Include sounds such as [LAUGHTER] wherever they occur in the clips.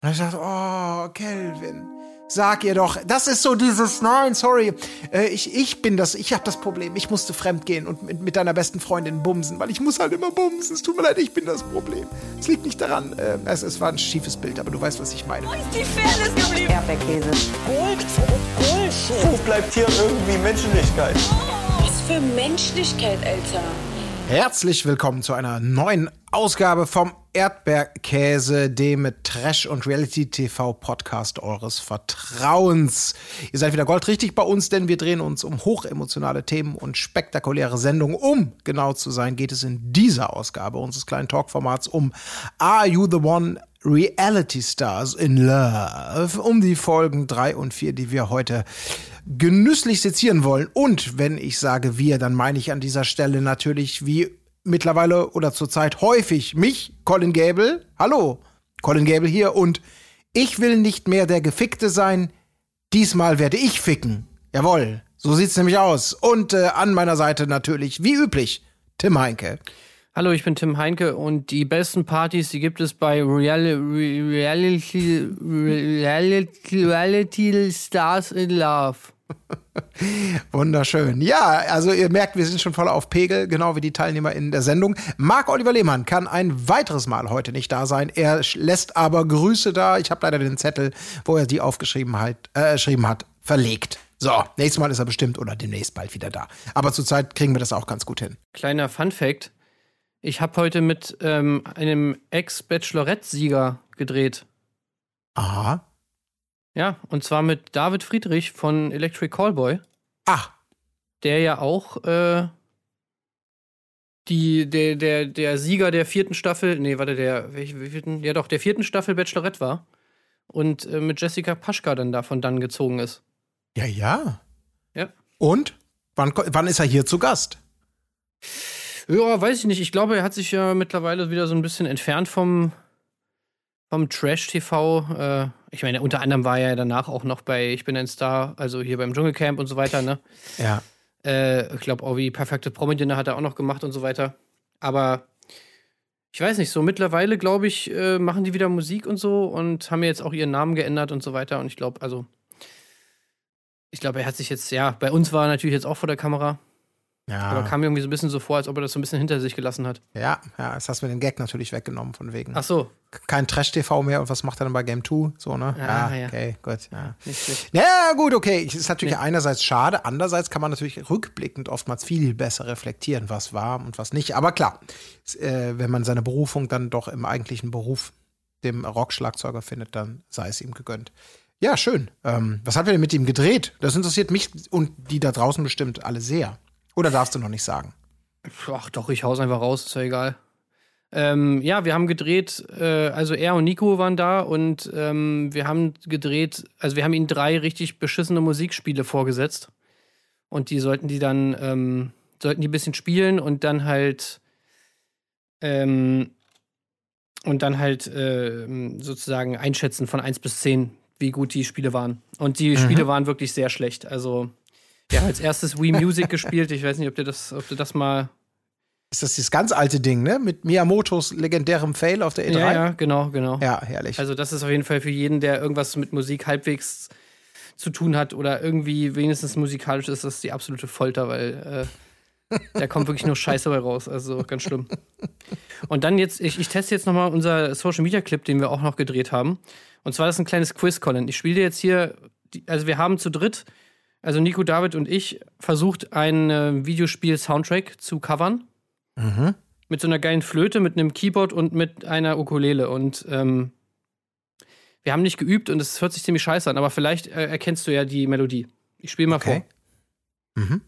Und ich dachte, oh, Kelvin, sag ihr doch, das ist so dieses, nein, sorry, äh, ich, ich bin das, ich habe das Problem, ich musste fremd gehen und mit, mit deiner besten Freundin bumsen, weil ich muss halt immer bumsen, es tut mir leid, ich bin das Problem. Es liegt nicht daran, äh, es, es war ein schiefes Bild, aber du weißt, was ich meine. Wo ist die Fairness geblieben? Erdbeerkäse. Gold, Bullshit. Wo bleibt hier irgendwie Menschlichkeit? Was für Menschlichkeit, Alter. Herzlich willkommen zu einer neuen Ausgabe vom Erdbeerkäse, dem Trash- und Reality-TV-Podcast eures Vertrauens. Ihr seid wieder goldrichtig bei uns, denn wir drehen uns um hochemotionale Themen und spektakuläre Sendungen. Um genau zu sein, geht es in dieser Ausgabe unseres kleinen Talkformats um Are You the One? Reality Stars in Love um die Folgen 3 und 4, die wir heute genüsslich sezieren wollen. Und wenn ich sage wir, dann meine ich an dieser Stelle natürlich wie mittlerweile oder zurzeit häufig mich, Colin Gable. Hallo, Colin Gable hier und ich will nicht mehr der Gefickte sein. Diesmal werde ich ficken. Jawohl, so sieht's nämlich aus. Und äh, an meiner Seite natürlich, wie üblich, Tim Heinke. Hallo, ich bin Tim Heinke und die besten Partys, die gibt es bei Real Reality, Reality, Reality Stars in Love. [LAUGHS] Wunderschön. Ja, also ihr merkt, wir sind schon voll auf Pegel, genau wie die Teilnehmer in der Sendung. Marc Oliver Lehmann kann ein weiteres Mal heute nicht da sein. Er lässt aber Grüße da. Ich habe leider den Zettel, wo er die aufgeschrieben hat, äh, geschrieben hat, verlegt. So, nächstes Mal ist er bestimmt oder demnächst bald wieder da. Aber zurzeit kriegen wir das auch ganz gut hin. Kleiner Fun Fact: Ich habe heute mit ähm, einem Ex-Bachelorette-Sieger gedreht. Aha. Ja, und zwar mit David Friedrich von Electric Callboy. Ach, der ja auch äh, die, der, der, der Sieger der vierten Staffel, nee, warte, der, welche, vierten? Ja, doch, der vierten Staffel Bachelorette war. Und äh, mit Jessica Paschka dann davon dann gezogen ist. ja, ja. Ja. Und? Wann, wann ist er hier zu Gast? Ja, weiß ich nicht. Ich glaube, er hat sich ja mittlerweile wieder so ein bisschen entfernt vom, vom Trash-TV. Äh, ich meine, unter anderem war er ja danach auch noch bei Ich bin ein Star, also hier beim Dschungelcamp und so weiter, ne? Ja. Äh, ich glaube, auch wie perfekte Promi-Dinner hat er auch noch gemacht und so weiter. Aber ich weiß nicht, so mittlerweile, glaube ich, äh, machen die wieder Musik und so und haben jetzt auch ihren Namen geändert und so weiter. Und ich glaube, also, ich glaube, er hat sich jetzt, ja, bei uns war er natürlich jetzt auch vor der Kamera, aber Ja. kam mir irgendwie so ein bisschen so vor, als ob er das so ein bisschen hinter sich gelassen hat. Ja, ja, jetzt hast du mir den Gag natürlich weggenommen von wegen. Ach so, Kein Trash-TV mehr und was macht er dann bei Game 2? So, ne? Ja, ja. okay, gut. Ja. nicht. Ja, gut, okay. Es ist natürlich Nee. einerseits schade, andererseits kann man natürlich rückblickend oftmals viel besser reflektieren, was war und was nicht. Aber klar, äh, wenn man seine Berufung dann doch im eigentlichen Beruf, dem Rockschlagzeuger findet, dann sei es ihm gegönnt. Ja, schön. Ähm, was hat er denn mit ihm gedreht? Das interessiert mich und die da draußen bestimmt alle sehr. Oder darfst du noch nicht sagen? Ach doch, ich hau's einfach raus, ist ja egal. Ähm, ja, wir haben gedreht, äh, also er und Nico waren da und ähm, wir haben gedreht, also wir haben ihnen drei richtig beschissene Musikspiele vorgesetzt. Und die sollten die dann, ähm, sollten die ein bisschen spielen und dann halt, ähm, und dann halt ähm, sozusagen einschätzen von 1 bis 10, wie gut die Spiele waren. Und die Spiele waren wirklich sehr schlecht. Also, haben als erstes Wii Music [LAUGHS] gespielt. Ich weiß nicht, ob du das, ob du das mal Ist das dieses ganz alte Ding, ne? Mit Miyamotos legendärem Fail auf der E3? Ja, ja, genau, genau. Ja, herrlich. Also das ist auf jeden Fall für jeden, der irgendwas mit Musik halbwegs zu tun hat oder irgendwie wenigstens musikalisch ist, das ist die absolute Folter, weil äh, da kommt wirklich nur Scheiße bei raus. Also ganz schlimm. Und dann jetzt, ich, ich teste jetzt nochmal unser Social Media Clip, den wir auch noch gedreht haben. Und zwar das ist ein kleines Quiz, Colin. Ich spiele dir jetzt hier, also wir haben zu dritt, also Nico, David und ich, versucht, ein äh, Videospiel-Soundtrack zu covern mhm. mit so einer geilen Flöte, mit einem Keyboard und mit einer Ukulele. Und ähm, wir haben nicht geübt und es hört sich ziemlich scheiße an, aber vielleicht äh, erkennst du ja die Melodie. Ich spiele mal Okay. Mhm.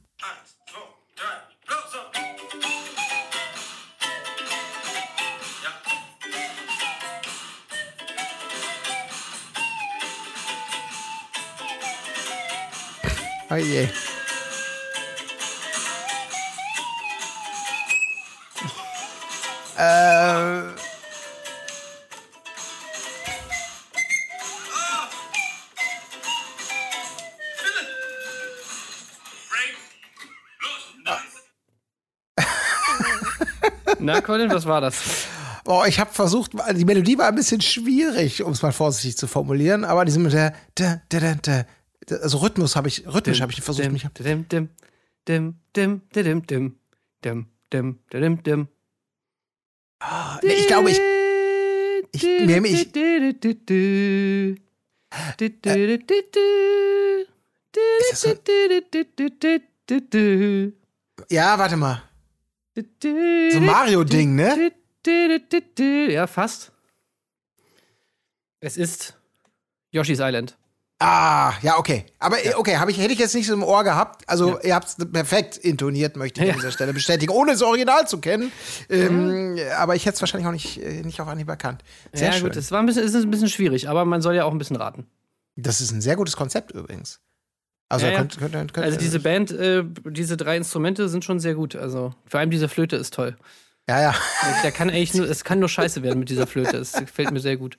Oh je. äh. Na, Colin, was war das? Boah, ich habe versucht, die Melodie war ein bisschen schwierig, um es mal vorsichtig zu formulieren, aber diese mit der, der, der, der, der also Rhythmus habe ich, rhythmisch habe ich versucht, dim, mich. dim, dim, dim, dim, dim, dim, dim, dim, dim, dim, dim. Nee, ich glaube, ich, ich- mir- ich- das so- ja, warte mal. So Mario-Ding, ne? Ja, fast. Es ist Yoshi's Island. Ah, ja, okay. Aber äh, okay, habe ich, hätte ich jetzt nicht so im Ohr gehabt. Also, ihr habt es perfekt intoniert, möchte ich Ja. an dieser Stelle bestätigen, ohne das Original zu kennen. Ähm, aber ich hätte es wahrscheinlich auch nicht, äh, nicht auf Anhieb erkannt. Sehr ja, schön. gut, es war ein bisschen, es ist ein bisschen schwierig, aber man soll ja auch ein bisschen raten. Das ist ein sehr gutes Konzept übrigens. Also, Ja, ja. Könnt, könnt, könnt, Also diese Band, äh, diese drei Instrumente sind schon sehr gut. Also vor allem diese Flöte ist toll. Ja, ja. Der kann eigentlich nur, es kann nur [LAUGHS] scheiße werden mit dieser Flöte. Es gefällt mir sehr gut.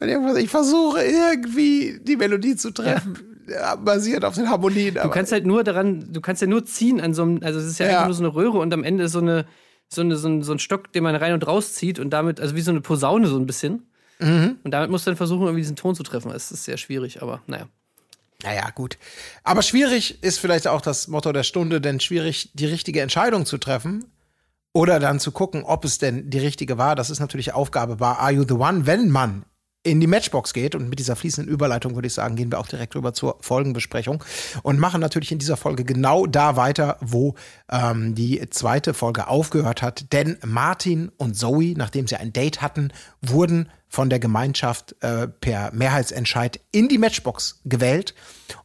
Ich versuche irgendwie die Melodie zu treffen, ja, basiert auf den Harmonien. Du kannst halt nur daran, du kannst ja nur ziehen an so einem, also es ist ja, Ja. einfach nur so eine Röhre und am Ende ist so eine, so eine, so ein, so ein Stock, den man rein und raus zieht und damit, also wie so eine Posaune so ein bisschen. Mhm. Und damit musst du dann versuchen, irgendwie diesen Ton zu treffen. Es ist sehr schwierig, aber naja. Naja, gut. Aber schwierig ist vielleicht auch das Motto der Stunde, denn schwierig, die richtige Entscheidung zu treffen oder dann zu gucken, ob es denn die richtige war. Das ist natürlich Aufgabe bei Are You the One, wenn man in die Matchbox geht und mit dieser fließenden Überleitung würde ich sagen, gehen wir auch direkt rüber zur Folgenbesprechung und machen natürlich in dieser Folge genau da weiter, wo ähm, die zweite Folge aufgehört hat. Denn Martin und Zoe, nachdem sie ein Date hatten, wurden von der Gemeinschaft äh, per Mehrheitsentscheid in die Matchbox gewählt.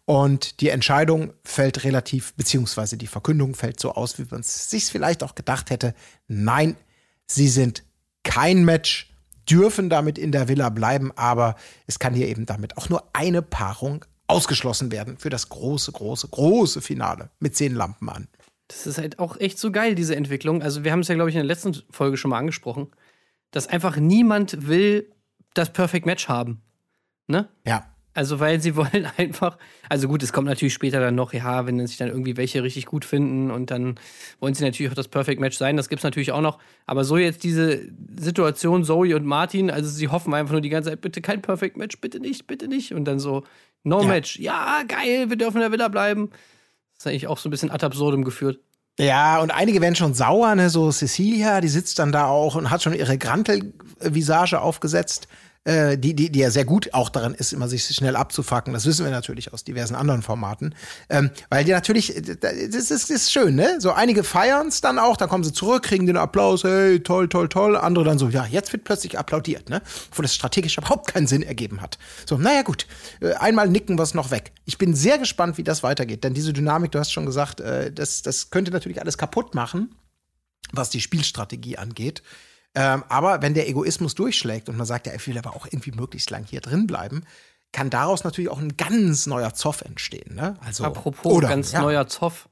Und die Entscheidung fällt relativ, beziehungsweise die Verkündung fällt so aus, wie man es sich vielleicht auch gedacht hätte. Nein, sie sind kein Match, dürfen damit in der Villa bleiben, aber es kann hier eben damit auch nur eine Paarung ausgeschlossen werden für das große, große, große Finale mit zehn Lampen an. Das ist halt auch echt so geil, diese Entwicklung. Also, wir haben es ja, glaube ich, in der letzten Folge schon mal angesprochen, dass einfach niemand will das Perfect Match haben. Ne? Ja. Also, weil sie [LAUGHS] wollen einfach, also gut, es kommt natürlich später dann noch, ja, wenn sich dann irgendwie welche richtig gut finden und dann wollen sie natürlich auch das Perfect Match sein, das gibt's natürlich auch noch. Aber so jetzt diese Situation, Zoe und Martin, also sie hoffen einfach nur die ganze Zeit, bitte kein Perfect Match, bitte nicht, bitte nicht. Und dann so, no Ja. Match, ja, geil, wir dürfen in der Villa bleiben. Das ist eigentlich auch so ein bisschen ad absurdum geführt. Ja, und einige werden schon sauer, ne? So Cecilia, die sitzt dann da auch und hat schon ihre Grantel-Visage aufgesetzt, äh, die, die, die ja sehr gut auch daran ist, immer sich schnell abzufacken. Das wissen wir natürlich aus diversen anderen Formaten. Ähm, weil die natürlich, äh, das ist, das ist schön, ne? So einige feiern es dann auch, dann kommen sie zurück, kriegen den Applaus, hey, toll, toll, toll. Andere dann so, ja, jetzt wird plötzlich applaudiert, ne? Obwohl das strategisch überhaupt keinen Sinn ergeben hat. So, naja, gut. Äh, einmal nicken wir es noch weg. Ich bin sehr gespannt, wie das weitergeht, denn diese Dynamik, du hast schon gesagt, äh, das, das könnte natürlich alles kaputt machen, was die Spielstrategie angeht. Ähm, aber wenn der Egoismus durchschlägt und man sagt, ja, ich will aber auch irgendwie möglichst lang hier drin bleiben, kann daraus natürlich auch ein ganz neuer Zoff entstehen. Ne? Also, Apropos oder, ganz ja. neuer Zoff.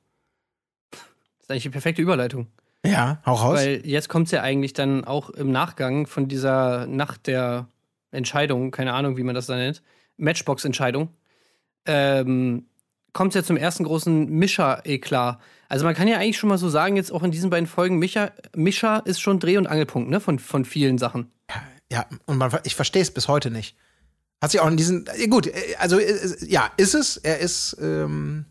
Das ist eigentlich die perfekte Überleitung. Ja, hau raus. Weil jetzt kommt es ja eigentlich dann auch im Nachgang von dieser Nacht der Entscheidung, keine Ahnung, wie man das da nennt, Matchbox-Entscheidung, ähm, kommt es ja zum ersten großen Mischer-Eklat. Also man kann ja eigentlich schon mal so sagen, jetzt auch in diesen beiden Folgen, Mischer, Mischer ist schon Dreh- und Angelpunkt ne, von, von vielen Sachen. Ja, und man, ich verstehe es bis heute nicht. Hat sich auch in diesen, gut, äh, also äh, ja, ist es, er ist, ähm,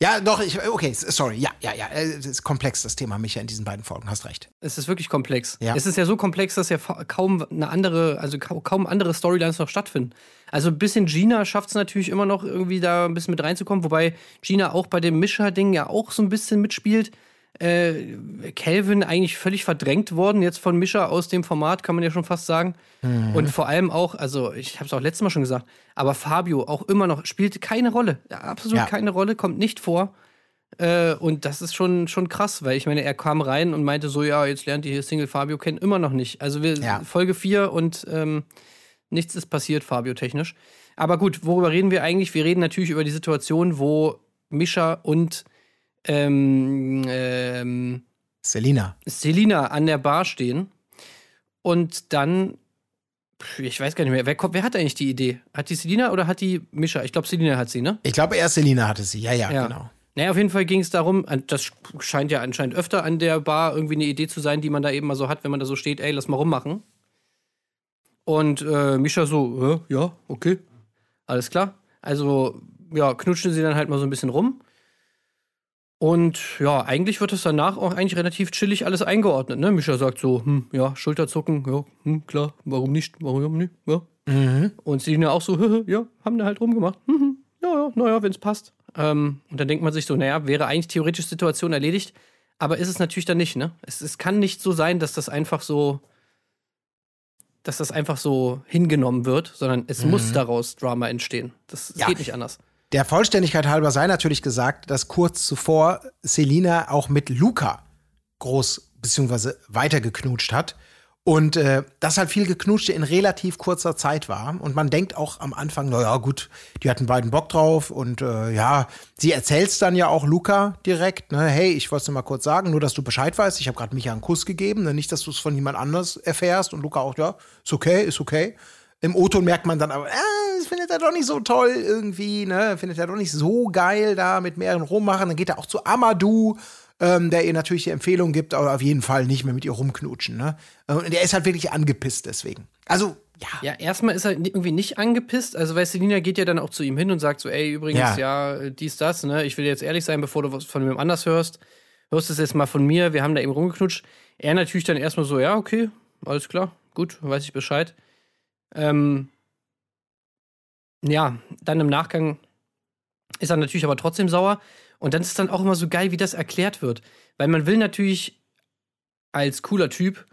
ja, doch, ich, okay, sorry, ja, ja, ja, äh, es ist komplex, das Thema Micha in diesen beiden Folgen, hast recht. Es ist wirklich komplex. Ja. Es ist ja so komplex, dass ja kaum eine andere, also kau- kaum andere Storylines noch stattfinden. Also ein bisschen Gina schafft es natürlich immer noch irgendwie da ein bisschen mit reinzukommen, wobei Gina auch bei dem Mischer-Ding ja auch so ein bisschen mitspielt. Äh, Calvin eigentlich völlig verdrängt worden jetzt von Mischer aus dem Format, kann man ja schon fast sagen. Und vor allem auch, also ich habe es auch letztes Mal schon gesagt, aber Fabio auch immer noch spielt keine Rolle, absolut Ja. keine Rolle, kommt nicht vor. Äh, und das ist schon, schon krass, weil ich meine, er kam rein und meinte so, ja, jetzt lernt ihr hier Single Fabio kennen, immer noch nicht. Also wir Ja. Folge 4 und ähm, nichts ist passiert, Fabio technisch. Aber gut, worüber reden wir eigentlich? Wir reden natürlich über die Situation, wo Mischa und ähm, ähm, Selina. Selina an der Bar stehen und dann, ich weiß gar nicht mehr, wer, kommt, wer hat eigentlich die Idee? Hat die Selina oder hat die Mischa? Ich glaube, Selina hat sie, ne? Ich glaube, erst Selina hatte sie, ja, ja, Ja. genau. Naja, auf jeden Fall ging es darum, das scheint ja anscheinend öfter an der Bar irgendwie eine Idee zu sein, die man da eben mal so hat, wenn man da so steht, ey, lass mal rummachen. Und äh, Mischa so, ja, okay, alles klar. Also, ja, knutschen sie dann halt mal so ein bisschen rum. Und ja, eigentlich wird es danach auch eigentlich relativ chillig alles eingeordnet. Ne? Mischa sagt so, hm, ja, Schulterzucken, ja, hm, klar, warum nicht, warum nicht, ja. Und Selina auch so, [LAUGHS] ja, haben da halt rumgemacht. Mhm, ja, ja, naja, wenn es passt. Ähm, und dann denkt man sich so, naja, wäre eigentlich theoretisch Situation erledigt, aber ist es natürlich dann nicht, ne? Es, es kann nicht so sein, dass das einfach so, dass das einfach so hingenommen wird, sondern es muss daraus Drama entstehen. Das, das Ja. geht nicht anders. Der Vollständigkeit halber sei natürlich gesagt, dass kurz zuvor Selina auch mit Luca groß bzw. weiter geknutscht hat. Und äh, das halt viel Geknutschte in relativ kurzer Zeit war. Und man denkt auch am Anfang, naja, gut, die hatten beiden Bock drauf. Und äh, ja, sie erzählt's dann ja auch Luca direkt, ne, hey, ich wollte dir mal kurz sagen, nur dass du Bescheid weißt, ich habe gerade Micha einen Kuss gegeben, ne, nicht, dass du es von jemand anders erfährst. Und Luca auch, ja, ist okay, ist okay. Im O-Ton merkt man dann aber, äh, das findet er doch nicht so toll irgendwie, ne? Findet er doch nicht so geil da mit mehreren rummachen. Dann geht er auch zu Amadou, ähm, der ihr natürlich die Empfehlung gibt, aber auf jeden Fall nicht mehr mit ihr rumknutschen, ne? Und er ist halt wirklich angepisst deswegen. Also, ja. Ja, erstmal ist er irgendwie nicht angepisst. Also, weil Selina geht ja dann auch zu ihm hin und sagt so, ey, übrigens, Ja. ja, dies, das, ne? Ich will jetzt ehrlich sein, bevor du was von wem anders hörst. Hörst es jetzt mal von mir, wir haben da eben rumgeknutscht. Er natürlich dann erstmal so, ja, okay, alles klar, gut, weiß ich Bescheid. Ähm, ja, dann im Nachgang ist er natürlich aber trotzdem sauer. Und dann ist es dann auch immer so geil, wie das erklärt wird. Weil man will natürlich als cooler Typ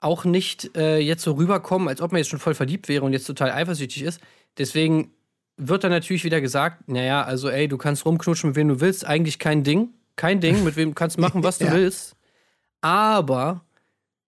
auch nicht äh, jetzt so rüberkommen, als ob man jetzt schon voll verliebt wäre und jetzt total eifersüchtig ist. Deswegen wird dann natürlich wieder gesagt, naja, also ey, du kannst rumknutschen, mit wem du willst, eigentlich kein Ding. Kein Ding, mit wem du kannst machen, was du [LAUGHS] Ja. willst. Aber,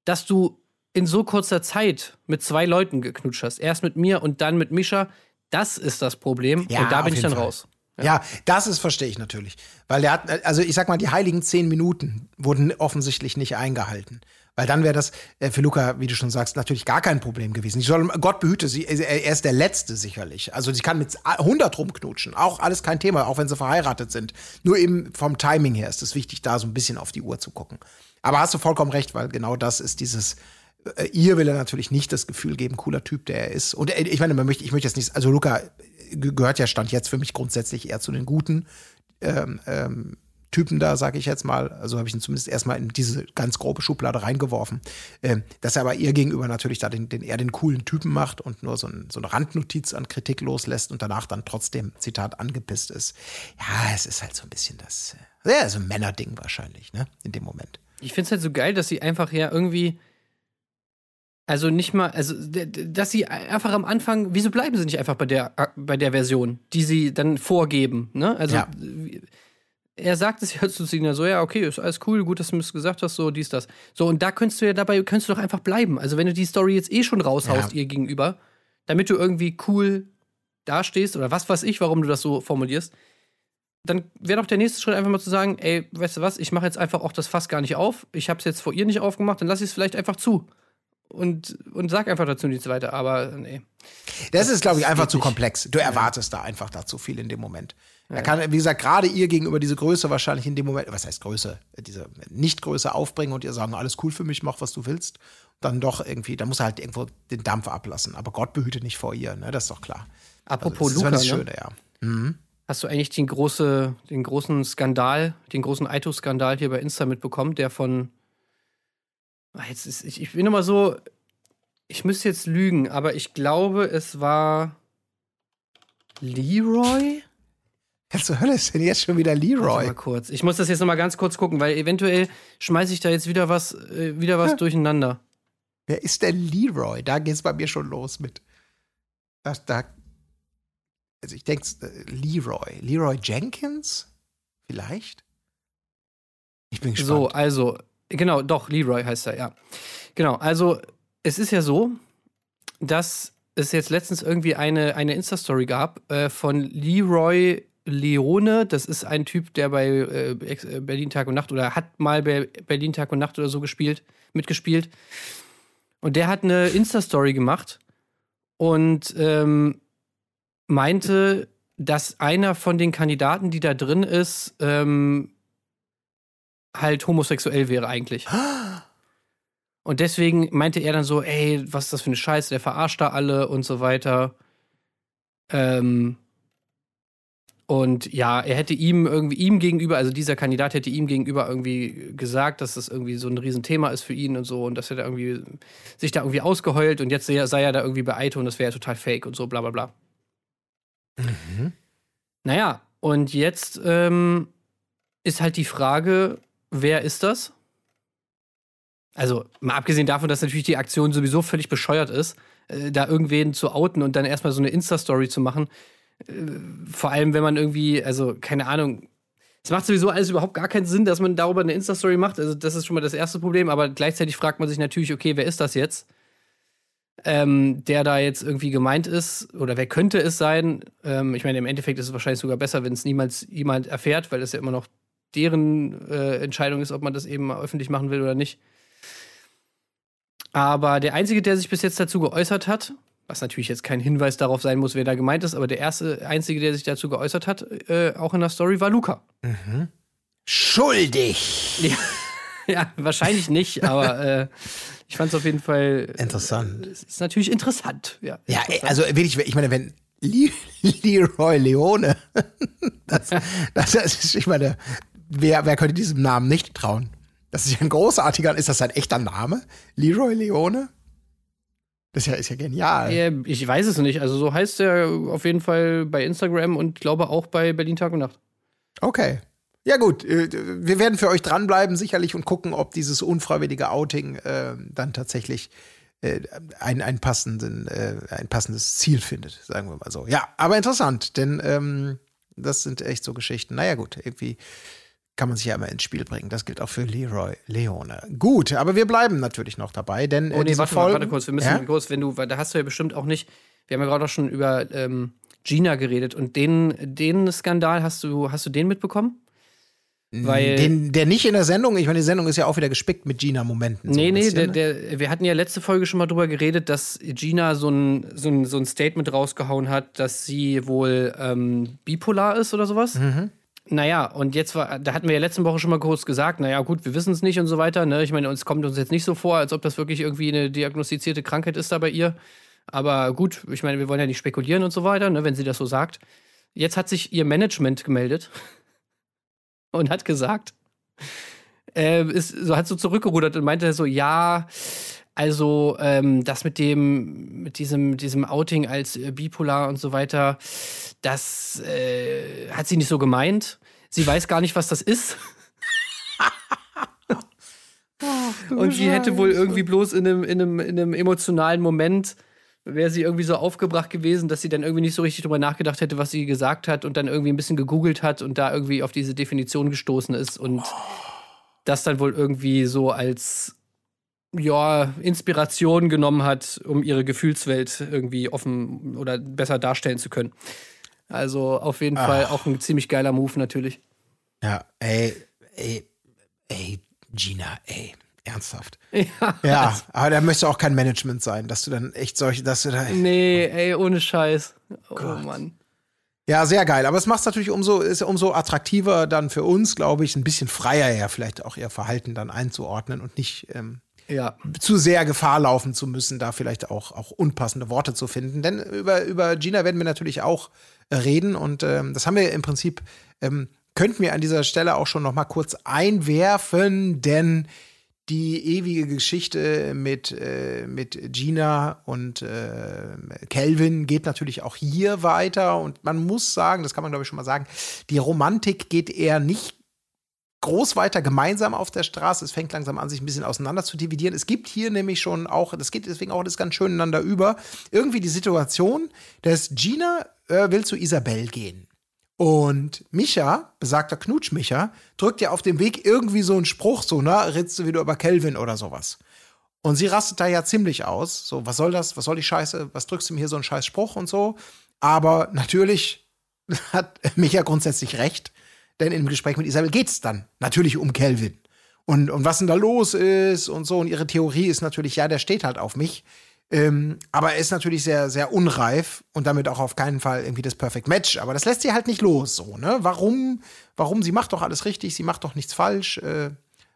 dass du in so kurzer Zeit mit zwei Leuten geknutscht hast, erst mit mir und dann mit Mischa, das ist das Problem. Ja, und da bin ich dann Fall. raus. Ja, das ist, verstehe ich natürlich. Weil der hat, also ich sag mal, die heiligen zehn Minuten wurden offensichtlich nicht eingehalten. Weil dann wäre das äh, für Luca, wie du schon sagst, natürlich gar kein Problem gewesen. Ich soll, Gott behüte sie, er er ist der Letzte sicherlich. Also sie kann mit 100 rumknutschen. Auch alles kein Thema, auch wenn sie verheiratet sind. Nur eben vom Timing her ist es wichtig, da so ein bisschen auf die Uhr zu gucken. Aber hast du vollkommen recht, weil genau das ist dieses, äh, ihr will er natürlich nicht das Gefühl geben, cooler Typ, der er ist. Und äh, ich meine, man möchte, ich möchte jetzt nicht, also Luca äh, ge- gehört ja Stand jetzt für mich grundsätzlich eher zu den Guten ähm, ähm, Typen da, sage ich jetzt mal. Also habe ich ihn zumindest erstmal in diese ganz grobe Schublade reingeworfen. Ähm, dass er aber ihr gegenüber natürlich da den, den eher den coolen Typen macht und nur so, ein, so eine Randnotiz an Kritik loslässt und danach dann trotzdem, Zitat, angepisst ist. Ja, es ist halt so ein bisschen das, äh, ja, so ein Männerding wahrscheinlich, ne, in dem Moment. Ich finde es halt so geil, dass sie einfach ja irgendwie. Also nicht mal, also dass sie einfach am Anfang, wieso bleiben sie nicht einfach bei der bei der Version, die sie dann vorgeben, ne? Also Ja. er sagt es [LAUGHS] ja zu Sina so, ja, okay, ist alles cool, gut, dass du mir das gesagt hast, so dies, das. So, und da könntest du ja dabei, könntest du doch einfach bleiben. Also wenn du die Story jetzt eh schon raushaust Ja. ihr gegenüber, damit du irgendwie cool dastehst oder was weiß ich, warum du das so formulierst, dann wäre doch der nächste Schritt einfach mal zu sagen, ey, weißt du was, ich mache jetzt einfach auch das Fass gar nicht auf. Ich habe es jetzt vor ihr nicht aufgemacht, dann lass ich es vielleicht einfach zu. Und, und sag einfach dazu nichts weiter. Aber nee. Das ist, glaube ich, das einfach zu komplex. Du erwartest da einfach da zu viel in dem Moment. Er kann, wie gesagt, gerade ihr gegenüber diese Größe wahrscheinlich in dem Moment, was heißt Größe, diese Nicht-Größe aufbringen und ihr sagen, alles cool für mich, mach, was du willst. Dann doch irgendwie, da muss er halt irgendwo den Dampf ablassen. Aber Gott behüte nicht vor ihr, ne? Das ist doch klar. Apropos Also, das ist Luca, das ne? Schöne, ja. hast du eigentlich den, große, den großen Skandal, den großen Aito-Skandal hier bei Insta mitbekommen, der von. Ah, Jetzt ist, ich, ich bin immer so. Ich müsste jetzt lügen, aber ich glaube, es war Leroy? Was zur Hölle ist denn jetzt schon wieder Warte Leroy? mal kurz. Ich muss das jetzt noch mal ganz kurz gucken, weil eventuell schmeiße ich da jetzt wieder was, äh, wieder was durcheinander. Wer ist denn Leroy? Da geht's bei mir schon los mit. Das, da, also ich denke, Leroy. Leroy Jenkins? Vielleicht? Ich bin gespannt. So, also, genau, doch, Leroy heißt er, ja. Genau, also, es ist ja so, dass es jetzt letztens irgendwie eine, eine Insta-Story gab äh, von Leroy Leone. Das ist ein Typ, der bei äh, äh, Berlin Tag und Nacht oder hat mal bei Berlin Tag und Nacht oder so gespielt, mitgespielt. Und der hat eine Insta-Story gemacht und ähm, meinte, dass einer von den Kandidaten, die da drin ist, ähm, halt homosexuell wäre eigentlich. Und deswegen meinte er dann so, ey, was ist das für eine Scheiße, der verarscht da alle und so weiter. Ähm, und ja, er hätte ihm irgendwie ihm gegenüber, also dieser Kandidat hätte ihm gegenüber irgendwie gesagt, dass das irgendwie so ein Riesenthema ist für ihn und so und dass er da irgendwie sich da irgendwie ausgeheult und jetzt sei er, sei er da irgendwie bei Aito und das wäre ja total fake und so, bla bla bla. Naja, und jetzt ähm, ist halt die Frage, wer ist das? Also, mal abgesehen davon, dass natürlich die Aktion sowieso völlig bescheuert ist, äh, da irgendwen zu outen und dann erstmal so eine Insta-Story zu machen. Äh, vor allem, wenn man irgendwie, also, keine Ahnung, es macht sowieso alles überhaupt gar keinen Sinn, dass man darüber eine Insta-Story macht. Also, das ist schon mal das erste Problem, aber gleichzeitig fragt man sich natürlich, okay, wer ist das jetzt? Ähm, der da jetzt irgendwie gemeint ist, oder wer könnte es sein? Ähm, ich meine, im Endeffekt ist es wahrscheinlich sogar besser, wenn es niemals jemand erfährt, weil es ja immer noch deren äh, Entscheidung ist, ob man das eben öffentlich machen will oder nicht. Aber der Einzige, der sich bis jetzt dazu geäußert hat, was natürlich jetzt kein Hinweis darauf sein muss, wer da gemeint ist, aber der erste Einzige, der sich dazu geäußert hat, äh, auch in der Story, war Luca. Schuldig. Ja, [LAUGHS] ja wahrscheinlich nicht, aber äh, ich fand es auf jeden Fall. Interessant. Es ist natürlich interessant. Ja, Ja, interessant. also wirklich, ich meine, wenn Le [LAUGHS] Leroy Leone, das, [LAUGHS] das, das ist, ich meine, wer, wer könnte diesem Namen nicht trauen? Das ist ja ein großartiger, ist das ein echter Name? Leroy Leone? Das ist ja, ist ja genial. Äh, ich weiß es nicht. Also so heißt er auf jeden Fall bei Instagram und glaube auch bei Berlin Tag und Nacht. Okay. Ja gut, äh, wir werden für euch dranbleiben sicherlich und gucken, ob dieses unfreiwillige Outing äh, dann tatsächlich äh, ein, ein, passenden, äh, ein passendes Ziel findet, sagen wir mal so. Ja, aber interessant, denn ähm, das sind echt so Geschichten. Naja gut, irgendwie kann man sich ja immer ins Spiel bringen. Das gilt auch für Leroy Leone. Gut, aber wir bleiben natürlich noch dabei, denn Oh äh, nee, diese warte Folgen, warte kurz. Wir müssen ja? kurz, wenn du, weil da hast du ja bestimmt auch nicht. Wir haben ja gerade auch schon über ähm, Gina geredet und den, den Skandal hast du, hast du den mitbekommen? Weil den, der nicht in der Sendung, ich meine, die Sendung ist ja auch wieder gespickt mit Gina-Momenten. so Nee, nee, bisschen, der, ne? der, wir hatten ja letzte Folge schon mal drüber geredet, dass Gina so ein, so ein, so ein Statement rausgehauen hat, dass sie wohl ähm, bipolar ist oder sowas. Mhm. Naja, und jetzt war, da hatten wir ja letzte Woche schon mal kurz gesagt, naja, gut, wir wissen es nicht und so weiter. Ne? Ich meine, uns kommt uns jetzt nicht so vor, als ob das wirklich irgendwie eine diagnostizierte Krankheit ist da bei ihr. Aber gut, ich meine, wir wollen ja nicht spekulieren und so weiter, ne, wenn sie das so sagt. Jetzt hat sich ihr Management gemeldet [LAUGHS] und hat gesagt, äh, ist, so hat so zurückgerudert und meinte so, ja, also ähm, das mit dem, mit diesem, mit diesem Outing als äh, bipolar und so weiter, das äh, hat sie nicht so gemeint. Sie weiß gar nicht, was das ist. und sie hätte wohl irgendwie bloß in einem, in einem, in einem emotionalen Moment wäre sie irgendwie so aufgebracht gewesen, dass sie dann irgendwie nicht so richtig drüber nachgedacht hätte, was sie gesagt hat und dann irgendwie ein bisschen gegoogelt hat und da irgendwie auf diese Definition gestoßen ist und das dann wohl irgendwie so als ja, Inspiration genommen hat, um ihre Gefühlswelt irgendwie offen oder besser darstellen zu können. Also auf jeden Fall auch ein ziemlich geiler Move natürlich. Ja, ey, ey, ey, Gina, ey, ernsthaft. [LAUGHS] Ja. Ja, aber da möchte auch kein Management sein, dass du dann echt solche, dass du da. Nee, ey, ohne Scheiß. Oh Mann. Ja, sehr geil. Aber es macht es natürlich umso, ist umso attraktiver dann für uns, glaube ich, ein bisschen freier ja vielleicht auch ihr Verhalten dann einzuordnen und nicht ähm, Ja. zu sehr Gefahr laufen zu müssen, da vielleicht auch, auch unpassende Worte zu finden. Denn über, über Gina werden wir natürlich auch äh, reden und ähm, das haben wir im Prinzip, ähm, könnten wir an dieser Stelle auch schon noch mal kurz einwerfen, denn die ewige Geschichte mit, äh, mit Gina und äh, Kelvin geht natürlich auch hier weiter und man muss sagen, das kann man glaube ich schon mal sagen, die Romantik geht eher nicht groß weiter gemeinsam auf der Straße. Es fängt langsam an, sich ein bisschen auseinander zu dividieren. Es gibt hier nämlich schon auch, das geht deswegen auch das ganz schön ineinander über, irgendwie die Situation, dass Gina äh, will zu Isabel gehen. Und Micha, besagter Knutsch Micha, drückt ja auf dem Weg irgendwie so einen Spruch, so, na, redst du wieder über Kelvin oder sowas. Und sie rastet da ja ziemlich aus. So, was soll das? Was soll die Scheiße? Was drückst du mir hier so einen scheiß Spruch und so? Aber natürlich [LAUGHS] hat Micha grundsätzlich recht, denn im Gespräch mit Isabel geht's dann natürlich um Kelvin. Und, und was denn da los ist und so. Und ihre Theorie ist natürlich, ja, der steht halt auf mich. Ähm, aber er ist natürlich sehr, sehr unreif und damit auch auf keinen Fall irgendwie das Perfect Match. Aber das lässt sie halt nicht los, so, ne? Warum? Warum? Sie macht doch alles richtig, sie macht doch nichts falsch. Äh,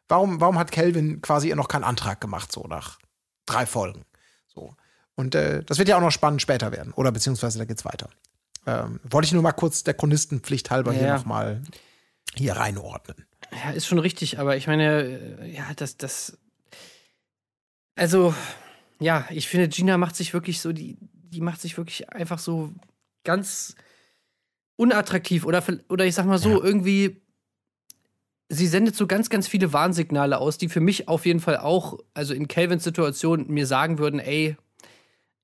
warum, warum hat Kelvin quasi ihr noch keinen Antrag gemacht, so nach drei Folgen? So. Und äh, das wird ja auch noch spannend später werden. Oder beziehungsweise da geht's weiter. Ähm, wollte ich nur mal kurz der Chronistenpflicht halber hier Ja. noch mal hier reinordnen. Ja, ist schon richtig, aber ich meine, äh, ja, das, das. Also, ja, ich finde, Gina macht sich wirklich so, die, die macht sich wirklich einfach so ganz unattraktiv oder, oder ich sag mal so, irgendwie. Sie sendet so ganz, ganz viele Warnsignale aus, die für mich auf jeden Fall auch, also in Calvins Situation, mir sagen würden, ey,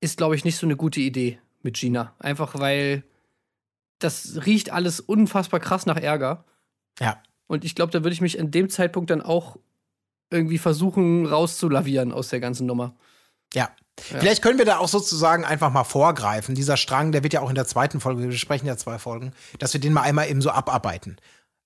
ist, glaube ich, nicht so eine gute Idee mit Gina. Einfach weil das riecht alles unfassbar krass nach Ärger. Ja. Und ich glaube, da würde ich mich an dem Zeitpunkt dann auch irgendwie versuchen, rauszulavieren aus der ganzen Nummer. Ja. Vielleicht können wir da auch sozusagen einfach mal vorgreifen. Dieser Strang, der wird ja auch in der zweiten Folge, wir besprechen ja zwei Folgen, dass wir den mal einmal eben so abarbeiten.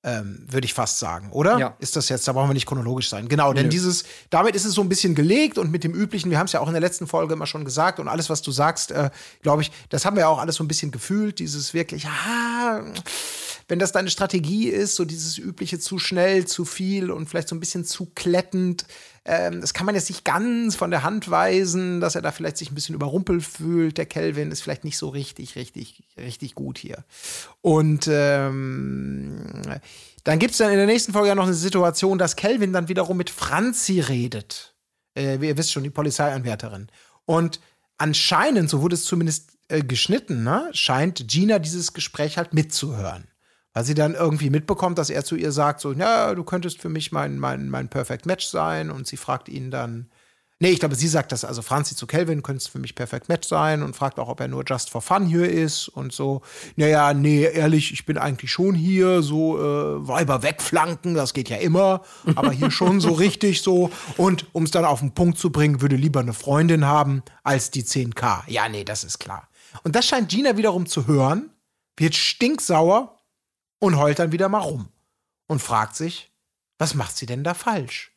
Ähm, Würde ich fast sagen, oder? Ja. Ist das jetzt, da brauchen wir nicht chronologisch sein. Genau, denn Nö. dieses, damit ist es so ein bisschen gelegt und mit dem üblichen, wir haben es ja auch in der letzten Folge immer schon gesagt und alles, was du sagst, äh, glaube ich, das haben wir ja auch alles so ein bisschen gefühlt, dieses wirklich, ah, wenn das deine Strategie ist, so dieses übliche zu schnell, zu viel und vielleicht so ein bisschen zu klettend, ähm, das kann man jetzt nicht ganz von der Hand weisen, dass er da vielleicht sich ein bisschen überrumpelt fühlt. Der Kelvin ist vielleicht nicht so richtig, richtig, richtig gut hier. Und ähm, dann gibt es dann in der nächsten Folge ja noch eine Situation, dass Kelvin dann wiederum mit Franzi redet. Äh, wie ihr wisst schon, die Polizeianwärterin. Und anscheinend, so wurde es zumindest äh, geschnitten, ne, scheint Gina dieses Gespräch halt mitzuhören. Weil sie dann irgendwie mitbekommt, dass er zu ihr sagt, so, ja, du könntest für mich mein, mein, mein Perfect Match sein. Und sie fragt ihn dann, nee, ich glaube, sie sagt das, also Franzi zu Kelvin, könntest für mich Perfect Match sein und fragt auch, ob er nur just for fun hier ist und so. Naja, nee, ehrlich, ich bin eigentlich schon hier, so äh, Weiber wegflanken, das geht ja immer, aber hier schon so [LAUGHS] richtig so. Und um es dann auf den Punkt zu bringen, würde lieber eine Freundin haben als die 10k. Ja, nee, das ist klar. Und das scheint Gina wiederum zu hören, wird stinksauer und heult dann wieder mal rum und fragt sich, was macht sie denn da falsch?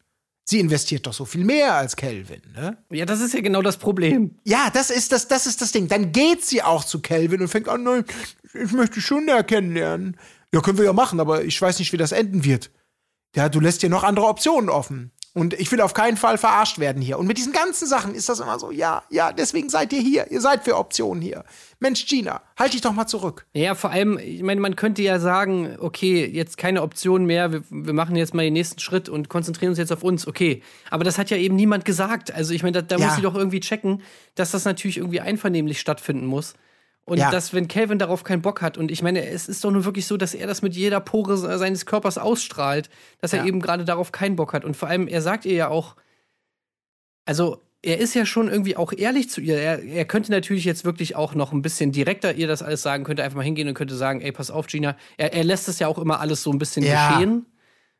Sie investiert doch so viel mehr als Kelvin, ne? Ja, das ist ja genau das Problem. Ja, das ist das, das ist das Ding. Dann geht sie auch zu Kelvin und fängt an, nein, ich möchte schon näher kennenlernen. Ja, können wir ja machen, aber ich weiß nicht, wie das enden wird. Ja, du lässt dir noch andere Optionen offen. Und ich will auf keinen Fall verarscht werden hier. Und mit diesen ganzen Sachen ist das immer so, ja, ja, deswegen seid ihr hier. Ihr seid für Optionen hier. Mensch, Gina, halt dich doch mal zurück. Ja, vor allem, ich meine, man könnte ja sagen, okay, jetzt keine Option mehr, wir, wir machen jetzt mal den nächsten Schritt und konzentrieren uns jetzt auf uns, okay. Aber das hat ja eben niemand gesagt. Also ich meine, da, da Ja. muss sie doch irgendwie checken, dass das natürlich irgendwie einvernehmlich stattfinden muss. Und Ja. dass, wenn Calvin darauf keinen Bock hat, und ich meine, es ist doch nur wirklich so, dass er das mit jeder Pore se- seines Körpers ausstrahlt, dass er Ja. eben gerade darauf keinen Bock hat. Und vor allem, er sagt ihr ja auch, also er ist ja schon irgendwie auch ehrlich zu ihr. Er, er könnte natürlich jetzt wirklich auch noch ein bisschen direkter ihr das alles sagen, könnte einfach mal hingehen und könnte sagen, ey, pass auf, Gina. Er, er lässt es ja auch immer alles so ein bisschen Ja. geschehen.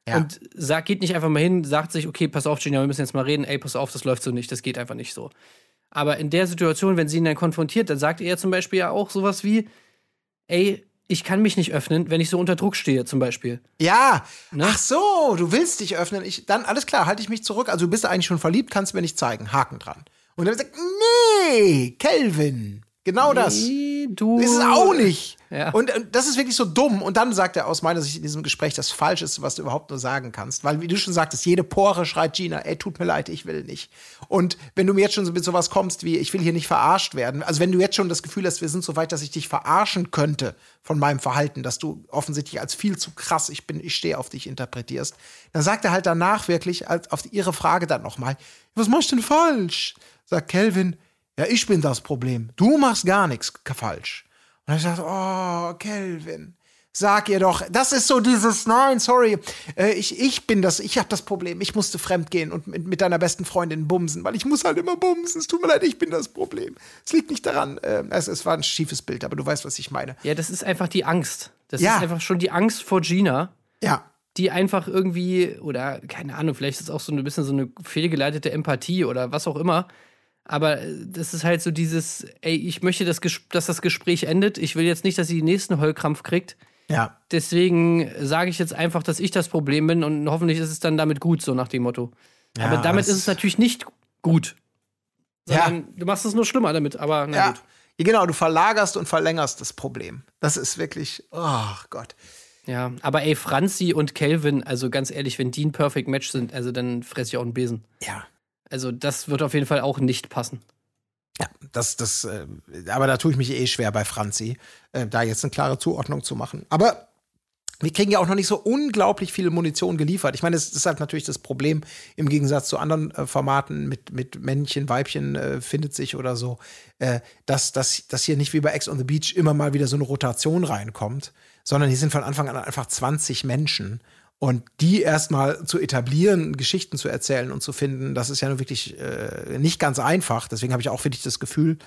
Ja. Und sagt, geht nicht einfach mal hin, sagt sich, okay, pass auf, Gina, wir müssen jetzt mal reden, ey, pass auf, das läuft so nicht, das geht einfach nicht so. Aber in der Situation, wenn sie ihn dann konfrontiert, dann sagt er zum Beispiel ja auch sowas wie, ey, ich kann mich nicht öffnen, wenn ich so unter Druck stehe, zum Beispiel. Ja, Ne? ach so, du willst dich öffnen. Ich, dann, alles klar, halte ich mich zurück. Also du bist eigentlich schon verliebt, kannst mir nicht zeigen. Haken dran. Und dann sagt, nee, Kelvin. Genau das. Nee, du. Ist es auch nicht. Ja. Und, und das ist wirklich so dumm. Und dann sagt er aus meiner Sicht in diesem Gespräch das Falscheste, was du überhaupt nur sagen kannst. Weil, wie du schon sagtest, jede Pore schreit Gina, ey, tut mir leid, ich will nicht. Und wenn du mir jetzt schon so mit sowas kommst wie, ich will hier nicht verarscht werden, also wenn du jetzt schon das Gefühl hast, wir sind so weit, dass ich dich verarschen könnte von meinem Verhalten, dass du offensichtlich als viel zu krass, ich bin, ich stehe auf dich interpretierst, dann sagt er halt danach wirklich, als auf ihre Frage dann nochmal, was mach ich denn falsch? Sagt Kelvin, ja, ich bin das Problem. Du machst gar nichts falsch. Und ich dachte, oh, Kelvin, sag ihr doch, das ist so dieses, nein, sorry, äh, ich, ich bin das, ich habe das Problem. Ich musste fremd gehen und mit, mit deiner besten Freundin bumsen, weil ich muss halt immer bumsen. Es tut mir leid, ich bin das Problem. Es liegt nicht daran, äh, es, es war ein schiefes Bild, aber du weißt, was ich meine. Ja, das ist einfach die Angst. Das Ja. ist einfach schon die Angst vor Gina, Ja, die einfach irgendwie, oder keine Ahnung, vielleicht ist es auch so ein bisschen so eine fehlgeleitete Empathie oder was auch immer. Aber äh, das ist halt so dieses, ey, ich möchte, dass, ges- dass das Gespräch endet. Ich will jetzt nicht, dass sie den nächsten Heulkrampf kriegt. ja. Deswegen sage ich jetzt einfach, dass ich das Problem bin und hoffentlich ist es dann damit gut, so nach dem Motto. Ja, Aber damit das- ist es natürlich nicht gut. Ja. Du machst es nur schlimmer damit, aber na Ja. gut. genau, du verlagerst und verlängerst das Problem. Das ist wirklich, oh Gott. Ja, aber ey, Franzi und Kelvin, also ganz ehrlich, wenn die ein Perfect Match sind, also dann fress ich auch einen Besen. Ja. Also das wird auf jeden Fall auch nicht passen. Ja, das, das, äh, aber da tue ich mich eh schwer bei Franzi, äh, da jetzt eine klare Zuordnung zu machen. Aber wir kriegen ja auch noch nicht so unglaublich viel Munition geliefert. Ich meine, das ist halt natürlich das Problem im Gegensatz zu anderen äh, Formaten mit, mit Männchen, Weibchen äh, findet sich oder so, äh, dass, dass, dass hier nicht wie bei Ex on the Beach immer mal wieder so eine Rotation reinkommt, sondern hier sind von Anfang an einfach 20 Menschen. Und die erstmal zu etablieren, Geschichten zu erzählen und zu finden, das ist ja nun wirklich äh, nicht ganz einfach. Deswegen habe ich auch wirklich das Gefühl,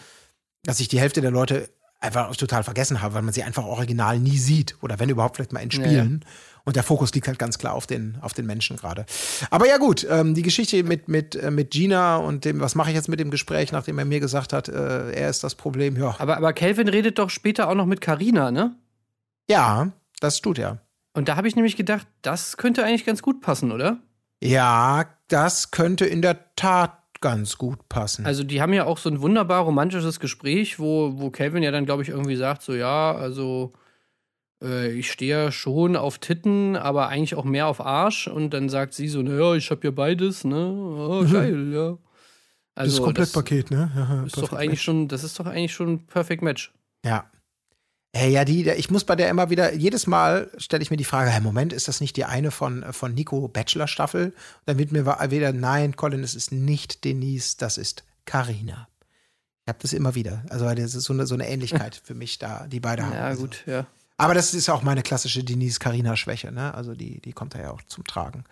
dass ich die Hälfte der Leute einfach total vergessen habe, weil man sie einfach original nie sieht. Oder wenn überhaupt vielleicht mal in Spielen. Und der Fokus liegt halt ganz klar auf den, auf den Menschen gerade. Aber ja, gut, ähm, die Geschichte mit, mit, äh, mit Gina und dem, was mache ich jetzt mit dem Gespräch, nachdem er mir gesagt hat, äh, er ist das Problem, ja. Aber, aber Kelvin redet doch später auch noch mit Karina, ne? Ja, das tut er. Und da habe ich nämlich gedacht, das könnte eigentlich ganz gut passen, oder? Ja, das könnte in der Tat ganz gut passen. Also die haben ja auch so ein wunderbar romantisches Gespräch, wo, wo Calvin ja dann, glaube ich, irgendwie sagt, so ja, also äh, ich stehe ja schon auf Titten, aber eigentlich auch mehr auf Arsch. Und dann sagt sie so, naja, ich habe ja beides, ne? Oh, geil, ja. Also das Komplettpaket, ne? Ja, ist doch eigentlich schon, das ist doch eigentlich schon ein Perfect Match. Ja. Hey, ja, die, ich muss bei der immer wieder, jedes Mal stelle ich mir die Frage, hey, Moment, ist das nicht die eine von, von Nico Bachelor-Staffel? Dann wird mir wieder, nein, Colin, es ist nicht Denise, das ist Karina. Ich habe das immer wieder. Also das ist so eine, so eine Ähnlichkeit [LAUGHS] für mich da, die beide haben. Ja, Also. gut, ja. Aber das ist auch meine klassische Denise-Karina-Schwäche, ne? Also die, die kommt da ja auch zum Tragen.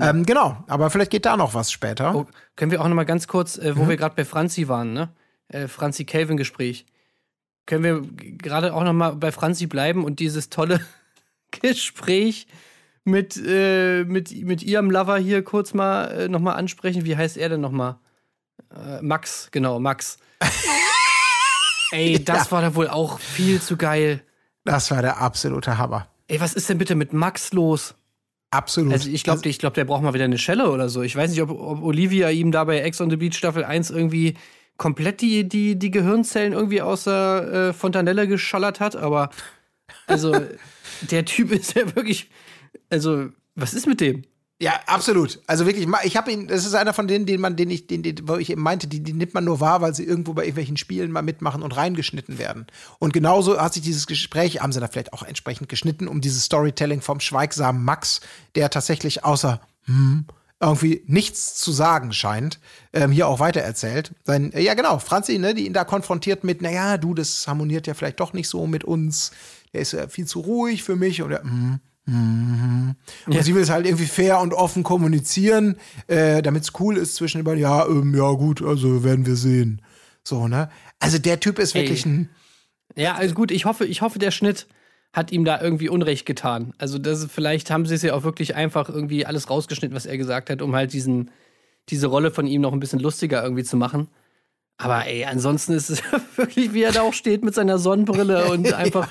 Ähm, genau, aber vielleicht geht da noch was später. Oh, können wir auch noch mal ganz kurz, äh, wo wir gerade bei Franzi waren, ne? Äh, Franzi-Kelvin-Gespräch. Können wir gerade auch noch mal bei Franzi bleiben und dieses tolle [LAUGHS] Gespräch mit, äh, mit, mit ihrem Lover hier kurz mal äh, noch mal ansprechen. Wie heißt er denn noch mal? Äh, Max, genau, Max. [LAUGHS] Ey, das war da wohl auch viel zu geil. Das war der absolute Hammer. Ey, was ist denn bitte mit Max los? Absolut. Also ich glaube, ich glaub, der braucht mal wieder eine Schelle oder so. Ich weiß nicht, ob, ob Olivia ihm da bei Ex on the Beach Staffel 1 irgendwie komplett die, die, die Gehirnzellen irgendwie aus der äh, Fontanelle geschallert hat, aber also [LAUGHS] der Typ ist ja wirklich, also was ist mit dem? Ja, absolut. Also wirklich, ich habe ihn, das ist einer von denen, den man, den ich, den, den, wo ich eben meinte, die, die nimmt man nur wahr, weil sie irgendwo bei irgendwelchen Spielen mal mitmachen und reingeschnitten werden. Und genauso hat sich dieses Gespräch, haben sie da vielleicht auch entsprechend geschnitten, um dieses Storytelling vom schweigsamen Max, der tatsächlich außer hm, irgendwie nichts zu sagen scheint, ähm, hier auch weitererzählt. Sein, äh, ja, genau, Franzi, ne, die ihn da konfrontiert mit, naja, du, das harmoniert ja vielleicht doch nicht so mit uns. Der ist ja viel zu ruhig für mich. Und er, hm, und sie will es halt irgendwie fair und offen kommunizieren, äh, damit es cool ist zwischen den beiden. Ja, ähm, ja, gut, also werden wir sehen. So, ne? Also der Typ ist Ey. wirklich ein. Ja, also gut, ich hoffe, ich hoffe, der Schnitt hat ihm da irgendwie Unrecht getan. Also das, vielleicht haben sie es ja auch wirklich einfach irgendwie alles rausgeschnitten, was er gesagt hat, um halt diesen, diese Rolle von ihm noch ein bisschen lustiger irgendwie zu machen. Aber ey, ansonsten ist es [LAUGHS] wirklich, wie er da auch steht mit seiner Sonnenbrille [LAUGHS] und einfach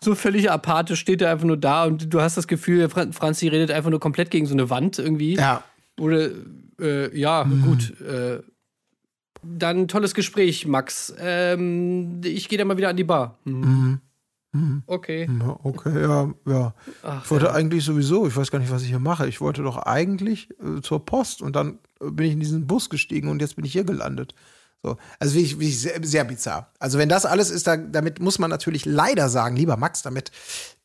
so völlig apathisch steht er einfach nur da und du hast das Gefühl, Fran Franzi redet einfach nur komplett gegen so eine Wand irgendwie. Ja. Oder, äh, ja, gut. Äh, dann tolles Gespräch, Max. Ähm, ich gehe dann mal wieder an die Bar. Mhm. Okay. Ja, Okay, ja, ja. Ach, ich wollte eigentlich sowieso, ich weiß gar nicht, was ich hier mache. Ich wollte doch eigentlich äh, zur Post und dann äh, bin ich in diesen Bus gestiegen und jetzt bin ich hier gelandet. So, also wirklich, wirklich sehr, sehr bizarr. Also wenn das alles ist, da, damit muss man natürlich leider sagen, lieber Max, damit,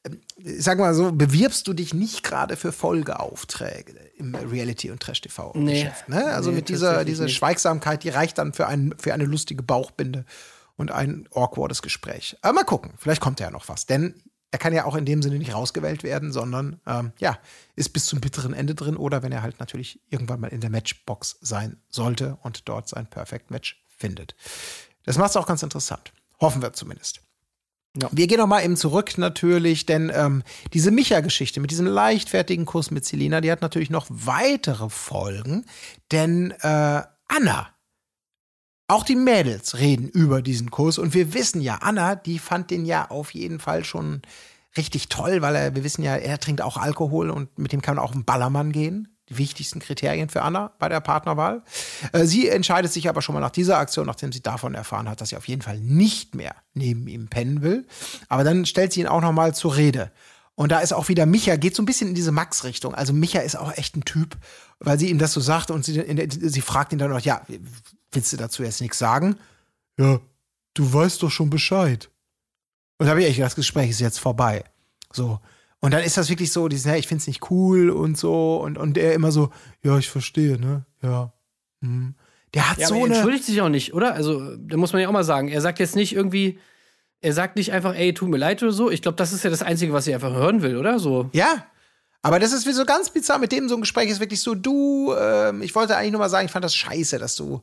ähm, ich sag mal so, bewirbst du dich nicht gerade für Folgeaufträge im Reality- und Trash-TV-Geschäft. Nee. Ne? Also Nee, mit dieser, dieser nicht. Schweigsamkeit, die reicht dann für, ein, für eine lustige Bauchbinde und ein awkwardes Gespräch. Aber mal gucken, vielleicht kommt ja noch was. Denn er kann ja auch in dem Sinne nicht rausgewählt werden, sondern ähm, ja, ist bis zum bitteren Ende drin oder wenn er halt natürlich irgendwann mal in der Matchbox sein sollte und dort sein Perfect Match findet. Das macht es auch ganz interessant. Hoffen wir zumindest. Ja. Wir gehen noch mal eben zurück natürlich, denn ähm, diese Micha-Geschichte mit diesem leichtfertigen Kuss mit Selina, die hat natürlich noch weitere Folgen, denn äh, Anna, auch die Mädels reden über diesen Kuss und wir wissen ja, Anna, die fand den ja auf jeden Fall schon richtig toll, weil er, wir wissen ja, er trinkt auch Alkohol und mit dem kann man auch einen Ballermann gehen. die wichtigsten Kriterien für Anna bei der Partnerwahl. Äh, sie entscheidet sich aber schon mal nach dieser Aktion, nachdem sie davon erfahren hat, dass sie auf jeden Fall nicht mehr neben ihm pennen will. Aber dann stellt sie ihn auch noch mal zur Rede. Und da ist auch wieder Micha, geht so ein bisschen in diese Max-Richtung. Also Micha ist auch echt ein Typ, weil sie ihm das so sagt und sie, sie fragt ihn dann noch, ja, willst du dazu jetzt nichts sagen? Ja, du weißt doch schon Bescheid. Und da habe ich echt das Gespräch ist jetzt vorbei. So. Und dann ist das wirklich so, dieses, ja, ich finde es nicht cool und so. Und, und er immer so, ja, ich verstehe, ne? Ja. Hm. Der hat Ja, so aber er eine. entschuldigt sich auch nicht, oder? Also, da muss man ja auch mal sagen. Er sagt jetzt nicht irgendwie, er sagt nicht einfach, ey, tut mir leid oder so. Ich glaube, das ist ja das Einzige, was sie einfach hören will, oder? So. Ja. Aber das ist wie so ganz bizarr mit dem so ein Gespräch ist wirklich so, du, ähm, ich wollte eigentlich nur mal sagen, ich fand das scheiße, dass du,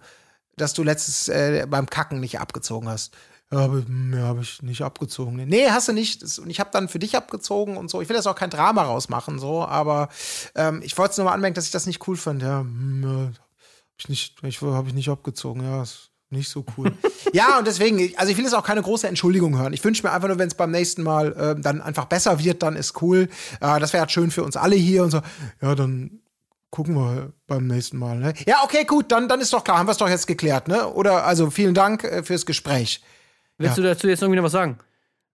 dass du letztes äh, beim Kacken nicht abgezogen hast. Ja, aber, hm, ja, habe ich nicht abgezogen. Nee, hast du nicht. Und ich habe dann für dich abgezogen und so. Ich will jetzt auch kein Drama rausmachen, so, aber ähm, ich wollte es nur mal anmerken, dass ich das nicht cool fand. Ja, hm, ja hab ich nicht, ich, habe ich nicht abgezogen. Ja, ist nicht so cool. [LAUGHS] ja, und deswegen, also ich will jetzt auch keine große Entschuldigung hören. Ich wünsche mir einfach nur, wenn es beim nächsten Mal äh, dann einfach besser wird, dann ist cool. Äh, das wäre halt schön für uns alle hier und so. Ja, dann gucken wir beim nächsten Mal. Ne? Ja, okay, gut, dann, dann ist doch klar, haben wir es doch jetzt geklärt, ne? Oder also vielen Dank äh, fürs Gespräch. Willst du dazu jetzt irgendwie noch was sagen?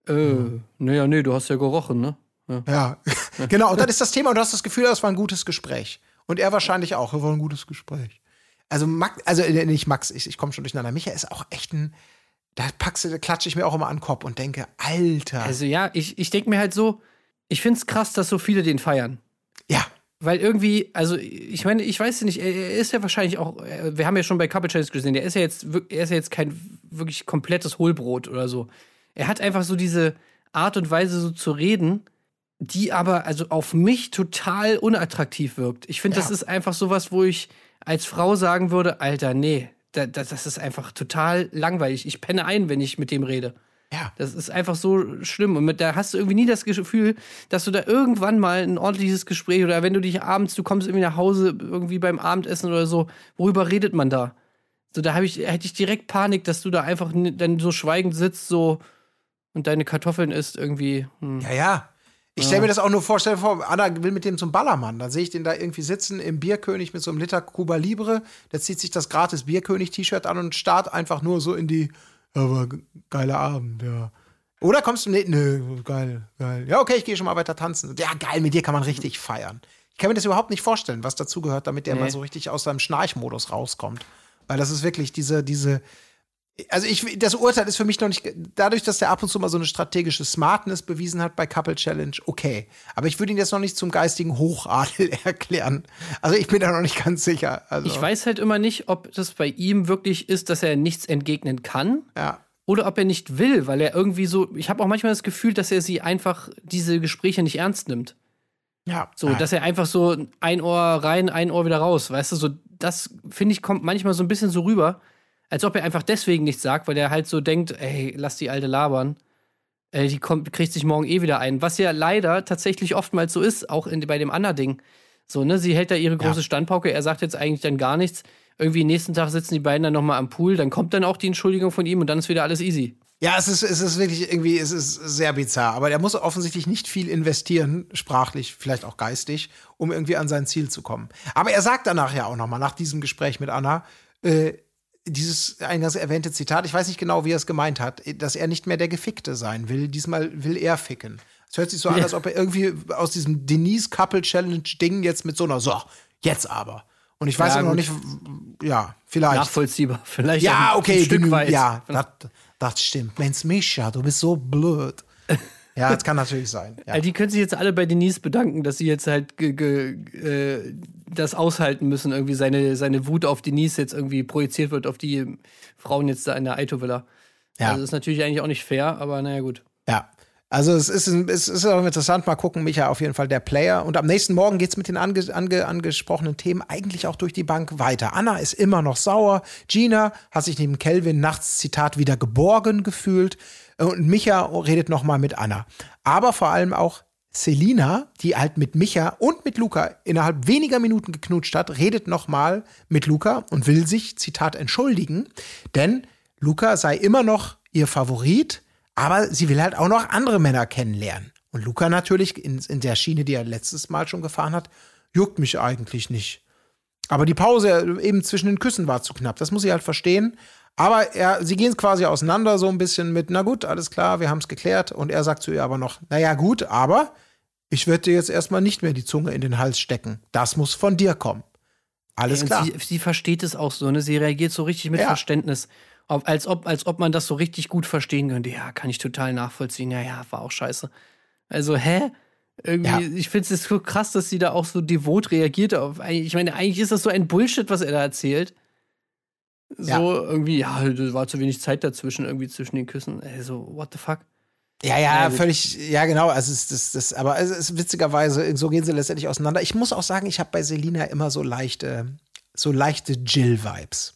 Äh, naja, nee, du hast ja gerochen, ne? Ja. Ja, [LAUGHS] genau. Und dann ist das Thema und du hast das Gefühl, das war ein gutes Gespräch. Und er wahrscheinlich auch, das war ein gutes Gespräch. Also Max, also äh, nicht Max, ich, ich komme schon durcheinander. Micha ist auch echt ein, da packst du, klatsche ich mir auch immer an den Kopf und denke, Alter. Also ja, ich, ich denke mir halt so, ich finde es krass, dass so viele den feiern. ja, Weil irgendwie, also ich meine, ich weiß nicht, er, ist ja wahrscheinlich auch, äh, wir haben ja schon bei Couple Challenge gesehen, der ist ja jetzt, er ist ja jetzt kein wirklich komplettes Hohlbrot oder so. Er hat einfach so diese Art und Weise so zu reden, die aber also auf mich total unattraktiv wirkt. Ich finde, Ja. das ist einfach sowas, wo ich als Frau sagen würde, Alter, nee, da, da, das ist einfach total langweilig. Ich penne ein, wenn ich mit dem rede. ja. Das ist einfach so schlimm. Und mit, da hast du irgendwie nie das Gefühl, dass du da irgendwann mal ein ordentliches Gespräch oder wenn du dich abends, du kommst irgendwie nach Hause, irgendwie beim Abendessen oder so, worüber redet man da? So, da ich, hätte ich direkt Panik, dass du da einfach dann so schweigend sitzt, so und deine Kartoffeln isst irgendwie. Hm. Ja, ja. Ich stelle mir das auch nur vor, stell dir vor, Anna will mit dem zum Ballermann. Dann sehe ich den da irgendwie sitzen im Bierkönig mit so einem Liter Cuba Libre. Der zieht sich das gratis Bierkönig-T-Shirt an und starrt einfach nur so in die, ge- geiler Abend, ja. Oder kommst du, nee, nö, geil, geil. Ja, okay, ich gehe schon mal weiter tanzen. Ja, geil, mit dir kann man richtig feiern. Ich kann mir das überhaupt nicht vorstellen, was dazu gehört, damit der Nee. mal so richtig aus seinem Schnarchmodus rauskommt. Weil das ist wirklich diese, diese, also ich, das Urteil ist für mich noch nicht, dadurch, dass der ab und zu mal so eine strategische Smartness bewiesen hat bei Couple Challenge, okay. Aber ich würde ihn jetzt noch nicht zum geistigen Hochadel [LAUGHS] erklären. Also ich bin da noch nicht ganz sicher. Also, Ich weiß halt immer nicht, ob das bei ihm wirklich ist, dass er nichts entgegnen kann. Ja. Oder ob er nicht will, weil er irgendwie so. Ich habe auch manchmal das Gefühl, dass er sie einfach diese Gespräche nicht ernst nimmt. Ja. So, dass er einfach so ein Ohr rein, ein Ohr wieder raus. Weißt du, so, das finde ich, kommt manchmal so ein bisschen so rüber, als ob er einfach deswegen nichts sagt, weil er halt so denkt, ey, lass die Alte labern. Äh, die kommt, kriegt sich morgen eh wieder ein. Was ja leider tatsächlich oftmals so ist, auch in, bei dem Anna-Ding. So, ne, sie hält da ihre große Ja. Standpauke, er sagt jetzt eigentlich dann gar nichts. Irgendwie nächsten Tag sitzen die beiden dann nochmal am Pool, dann kommt dann auch die Entschuldigung von ihm und dann ist wieder alles easy. Ja, es ist, es ist wirklich irgendwie, es ist sehr bizarr. Aber der muss offensichtlich nicht viel investieren, sprachlich, vielleicht auch geistig, um irgendwie an sein Ziel zu kommen. Aber er sagt danach ja auch nochmal, nach diesem Gespräch mit Anna, äh, dieses eingangs erwähnte Zitat, ich weiß nicht genau, wie er es gemeint hat, dass er nicht mehr der Gefickte sein will. Diesmal will er ficken. Es hört sich so an, Ja. als ob er irgendwie aus diesem Denise Couple Challenge Ding jetzt mit so einer, so, jetzt aber. Und ich weiß Ja, noch nicht, ja, vielleicht. Nachvollziehbar. [LAUGHS] Vielleicht Ja, okay, ein Stück weit. Ja, das, das stimmt. Mensch, Mischa, du bist so blöd. [LAUGHS] Ja, das kann natürlich sein. Ja. Also die können sich jetzt alle bei Denise bedanken, dass sie jetzt halt äh, das aushalten müssen, irgendwie seine, seine Wut auf Denise jetzt irgendwie projiziert wird auf die Frauen jetzt da in der Aito-Villa. Ja. Also ist natürlich eigentlich auch nicht fair, aber naja, gut. ja. Also es ist, es ist auch interessant, mal gucken, Micha auf jeden Fall der Player. Und am nächsten Morgen geht's mit den ange, ange, angesprochenen Themen eigentlich auch durch die Bank weiter. Anna ist immer noch sauer. Gina hat sich neben Kelvin nachts, Zitat, wieder geborgen gefühlt. Und Micha redet noch mal mit Anna. Aber vor allem auch Selina, die halt mit Micha und mit Luca innerhalb weniger Minuten geknutscht hat, redet nochmal mit Luca und will sich, Zitat, entschuldigen, denn Luca sei immer noch ihr Favorit, aber sie will halt auch noch andere Männer kennenlernen. Und Luca natürlich in, in der Schiene, die er letztes Mal schon gefahren hat, juckt mich eigentlich nicht. Aber die Pause eben zwischen den Küssen war zu knapp. Das muss ich halt verstehen. Aber er, sie gehen quasi auseinander so ein bisschen mit, na gut, alles klar, wir haben es geklärt. Und er sagt zu ihr aber noch, naja gut, aber ich werde dir jetzt erstmal nicht mehr die Zunge in den Hals stecken. Das muss von dir kommen. Alles klar. Sie, sie versteht es auch so, ne? Sie reagiert so richtig mit Ja. Verständnis. Als, ob, als ob man das so richtig gut verstehen könnte. Ja, kann ich total nachvollziehen. Ja, ja, war auch scheiße. Also, hä? Irgendwie, Ja. ich finde es so krass, dass sie da auch so devot reagiert auf. Ich meine, eigentlich ist das so ein Bullshit, was er da erzählt. So Ja. irgendwie, ja, da war zu wenig Zeit dazwischen, irgendwie zwischen den Küssen. Ey, so, what the fuck? Ja, Ja, gut. völlig, ja, genau. Also, es ist, das, das, aber es ist witzigerweise, so gehen sie letztendlich auseinander. Ich muss auch sagen, ich habe bei Selina immer so leichte, so leichte Jill-Vibes.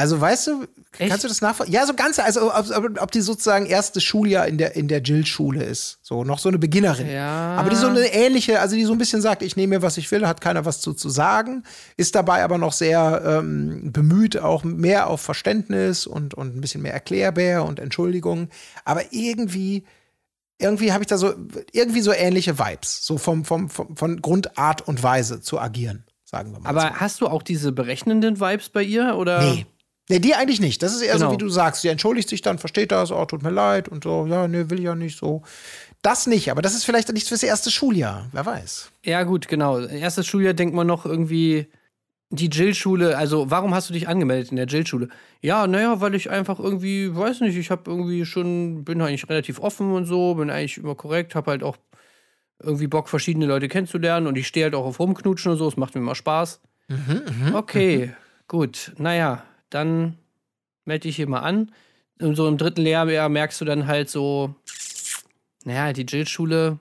Also, weißt du, Echt? kannst du das nachvollziehen? Ja, so ganz, also, ob, ob, ob die sozusagen erste Schuljahr in der, in der Jill-Schule ist. So, noch so eine Beginnerin. Ja. Aber die so eine ähnliche, also die so ein bisschen sagt, ich nehme mir, was ich will, hat keiner was zu, zu sagen, ist dabei aber noch sehr ähm, bemüht, auch mehr auf Verständnis und, und ein bisschen mehr erklärbär und Entschuldigung. Aber irgendwie, irgendwie habe ich da so, irgendwie so ähnliche Vibes, so vom, vom, vom, von Grundart und Weise zu agieren, sagen wir mal. Aber so. hast du auch diese berechnenden Vibes bei ihr? Oder? Nee. Nee, die eigentlich nicht. Das ist eher Genau. so, wie du sagst. Sie entschuldigt sich dann, versteht das, oh, tut mir leid und so, ja, nee, will ich ja nicht so. Das nicht, aber das ist vielleicht nichts fürs erste Schuljahr, wer weiß. Ja, gut, genau. Erstes Schuljahr denkt man noch irgendwie die Jill-Schule. Also, warum hast du dich angemeldet in der Jill-Schule? Ja, naja, weil ich einfach irgendwie, weiß nicht, ich habe irgendwie schon, bin eigentlich relativ offen und so, bin eigentlich immer korrekt, habe halt auch irgendwie Bock, verschiedene Leute kennenzulernen und ich stehe halt auch auf Rumknutschen und so, es macht mir immer Spaß. okay, gut, naja, dann melde ich hier mal an. Und so im dritten Lehrjahr merkst du dann halt so, naja, die Jill-Schule,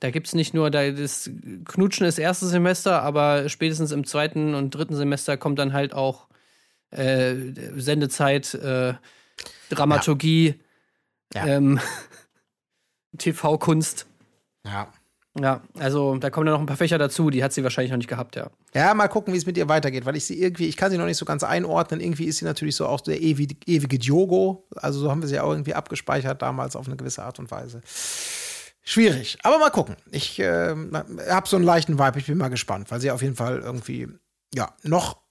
da gibt es nicht nur, da das Knutschen ist erstes Semester, aber spätestens im zweiten und dritten Semester kommt dann halt auch äh, Sendezeit, äh, Dramaturgie, Ja. Ähm, [LAUGHS] TV-Kunst. Ja. Ja, also da kommen dann noch ein paar Fächer dazu, die hat sie wahrscheinlich noch nicht gehabt, ja. Ja, mal gucken, wie es mit ihr weitergeht, weil ich sie irgendwie, ich kann sie noch nicht so ganz einordnen. Irgendwie ist sie natürlich so auch der ewige, ewige Diogo. Also so haben wir sie auch irgendwie abgespeichert damals auf eine gewisse Art und Weise. Schwierig, aber mal gucken. Ich äh, habe so einen leichten Vibe, ich bin mal gespannt, weil sie auf jeden Fall irgendwie, ja, noch,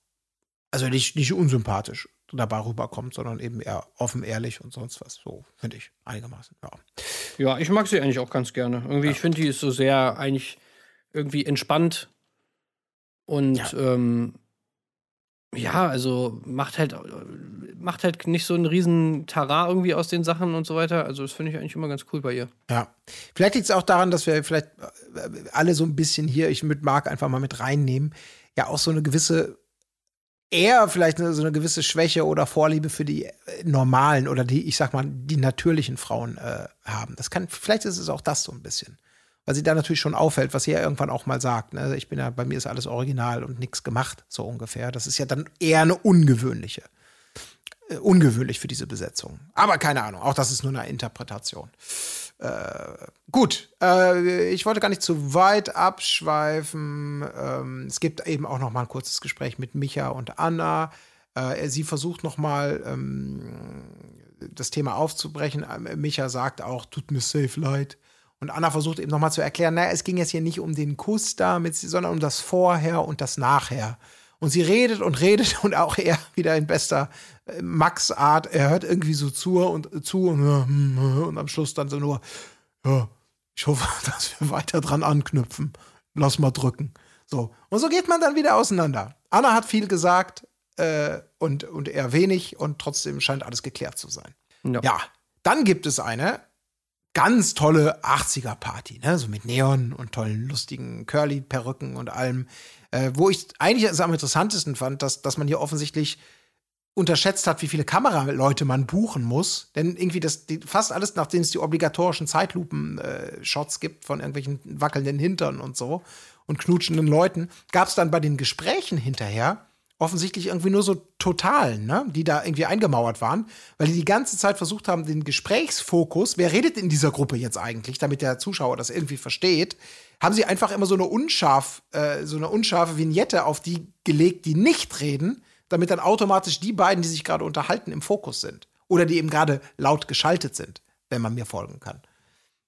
also nicht, nicht unsympathisch dabei rüberkommt, sondern eben eher offen, ehrlich und sonst was. So, finde ich, einigermaßen, ja. Ja, ich mag sie eigentlich auch ganz gerne. Irgendwie, ich finde, die ist so sehr eigentlich irgendwie entspannt und Ja. ja, ähm, ja also macht halt macht halt nicht so einen riesen Tara irgendwie aus den Sachen und so weiter. Also das finde ich eigentlich immer ganz cool bei ihr. Ja. Vielleicht liegt es auch daran, dass wir vielleicht äh, alle so ein bisschen hier, ich mit Marc einfach mal mit reinnehmen, ja auch so eine gewisse, eher vielleicht so eine gewisse Schwäche oder Vorliebe für die äh, normalen oder die, ich sag mal, die natürlichen Frauen äh, haben. Das kann, vielleicht ist es auch das so ein bisschen. Weil sie da natürlich schon auffällt, was sie ja irgendwann auch mal sagt. Ne? Ich bin ja, bei mir ist alles original und nichts gemacht, so ungefähr. Das ist ja dann eher eine ungewöhnliche. Äh, ungewöhnlich für diese Besetzung. Aber keine Ahnung, auch das ist nur eine Interpretation. Gut, äh, ich wollte gar nicht zu weit abschweifen. Ähm, es gibt eben auch noch mal ein kurzes Gespräch mit Micha und Anna. Äh, sie versucht noch mal ähm, das Thema aufzubrechen. Ähm, Micha sagt auch, tut mir safe leid. Und Anna versucht eben noch mal zu erklären, naja, es ging jetzt hier nicht um den Kuss damit, sondern um das Vorher und das Nachher. Und sie redet und redet [LAUGHS] und auch er wieder in bester äh, Max-Art. Er hört irgendwie so zu und zu und, äh, hm, und am Schluss dann so nur, ja, ich hoffe, [LAUGHS] dass wir weiter dran anknüpfen. Lass mal drücken. So. Und so geht man dann wieder auseinander. Anna hat viel gesagt äh, und, und er wenig und trotzdem scheint alles geklärt zu sein. Ja. Ja, dann gibt es eine ganz tolle 80er-Party, ne? So mit Neon und tollen, lustigen Curly-Perücken und allem. Äh, wo ich eigentlich am interessantesten fand, dass, dass man hier offensichtlich unterschätzt hat, wie viele Kameraleute man buchen muss. Denn irgendwie das, die, fast alles, nachdem es die obligatorischen Zeitlupen-Shots gibt von irgendwelchen wackelnden Hintern und so und knutschenden Leuten, gab es dann bei den Gesprächen hinterher offensichtlich irgendwie nur so Totalen, ne? die da irgendwie eingemauert waren, weil die die ganze Zeit versucht haben, den Gesprächsfokus, wer redet in dieser Gruppe jetzt eigentlich, damit der Zuschauer das irgendwie versteht, haben sie einfach immer so eine unscharf, äh, so eine unscharfe Vignette auf die gelegt, die nicht reden, damit dann automatisch die beiden, die sich gerade unterhalten, im Fokus sind. Oder die eben gerade laut geschaltet sind, wenn man mir folgen kann.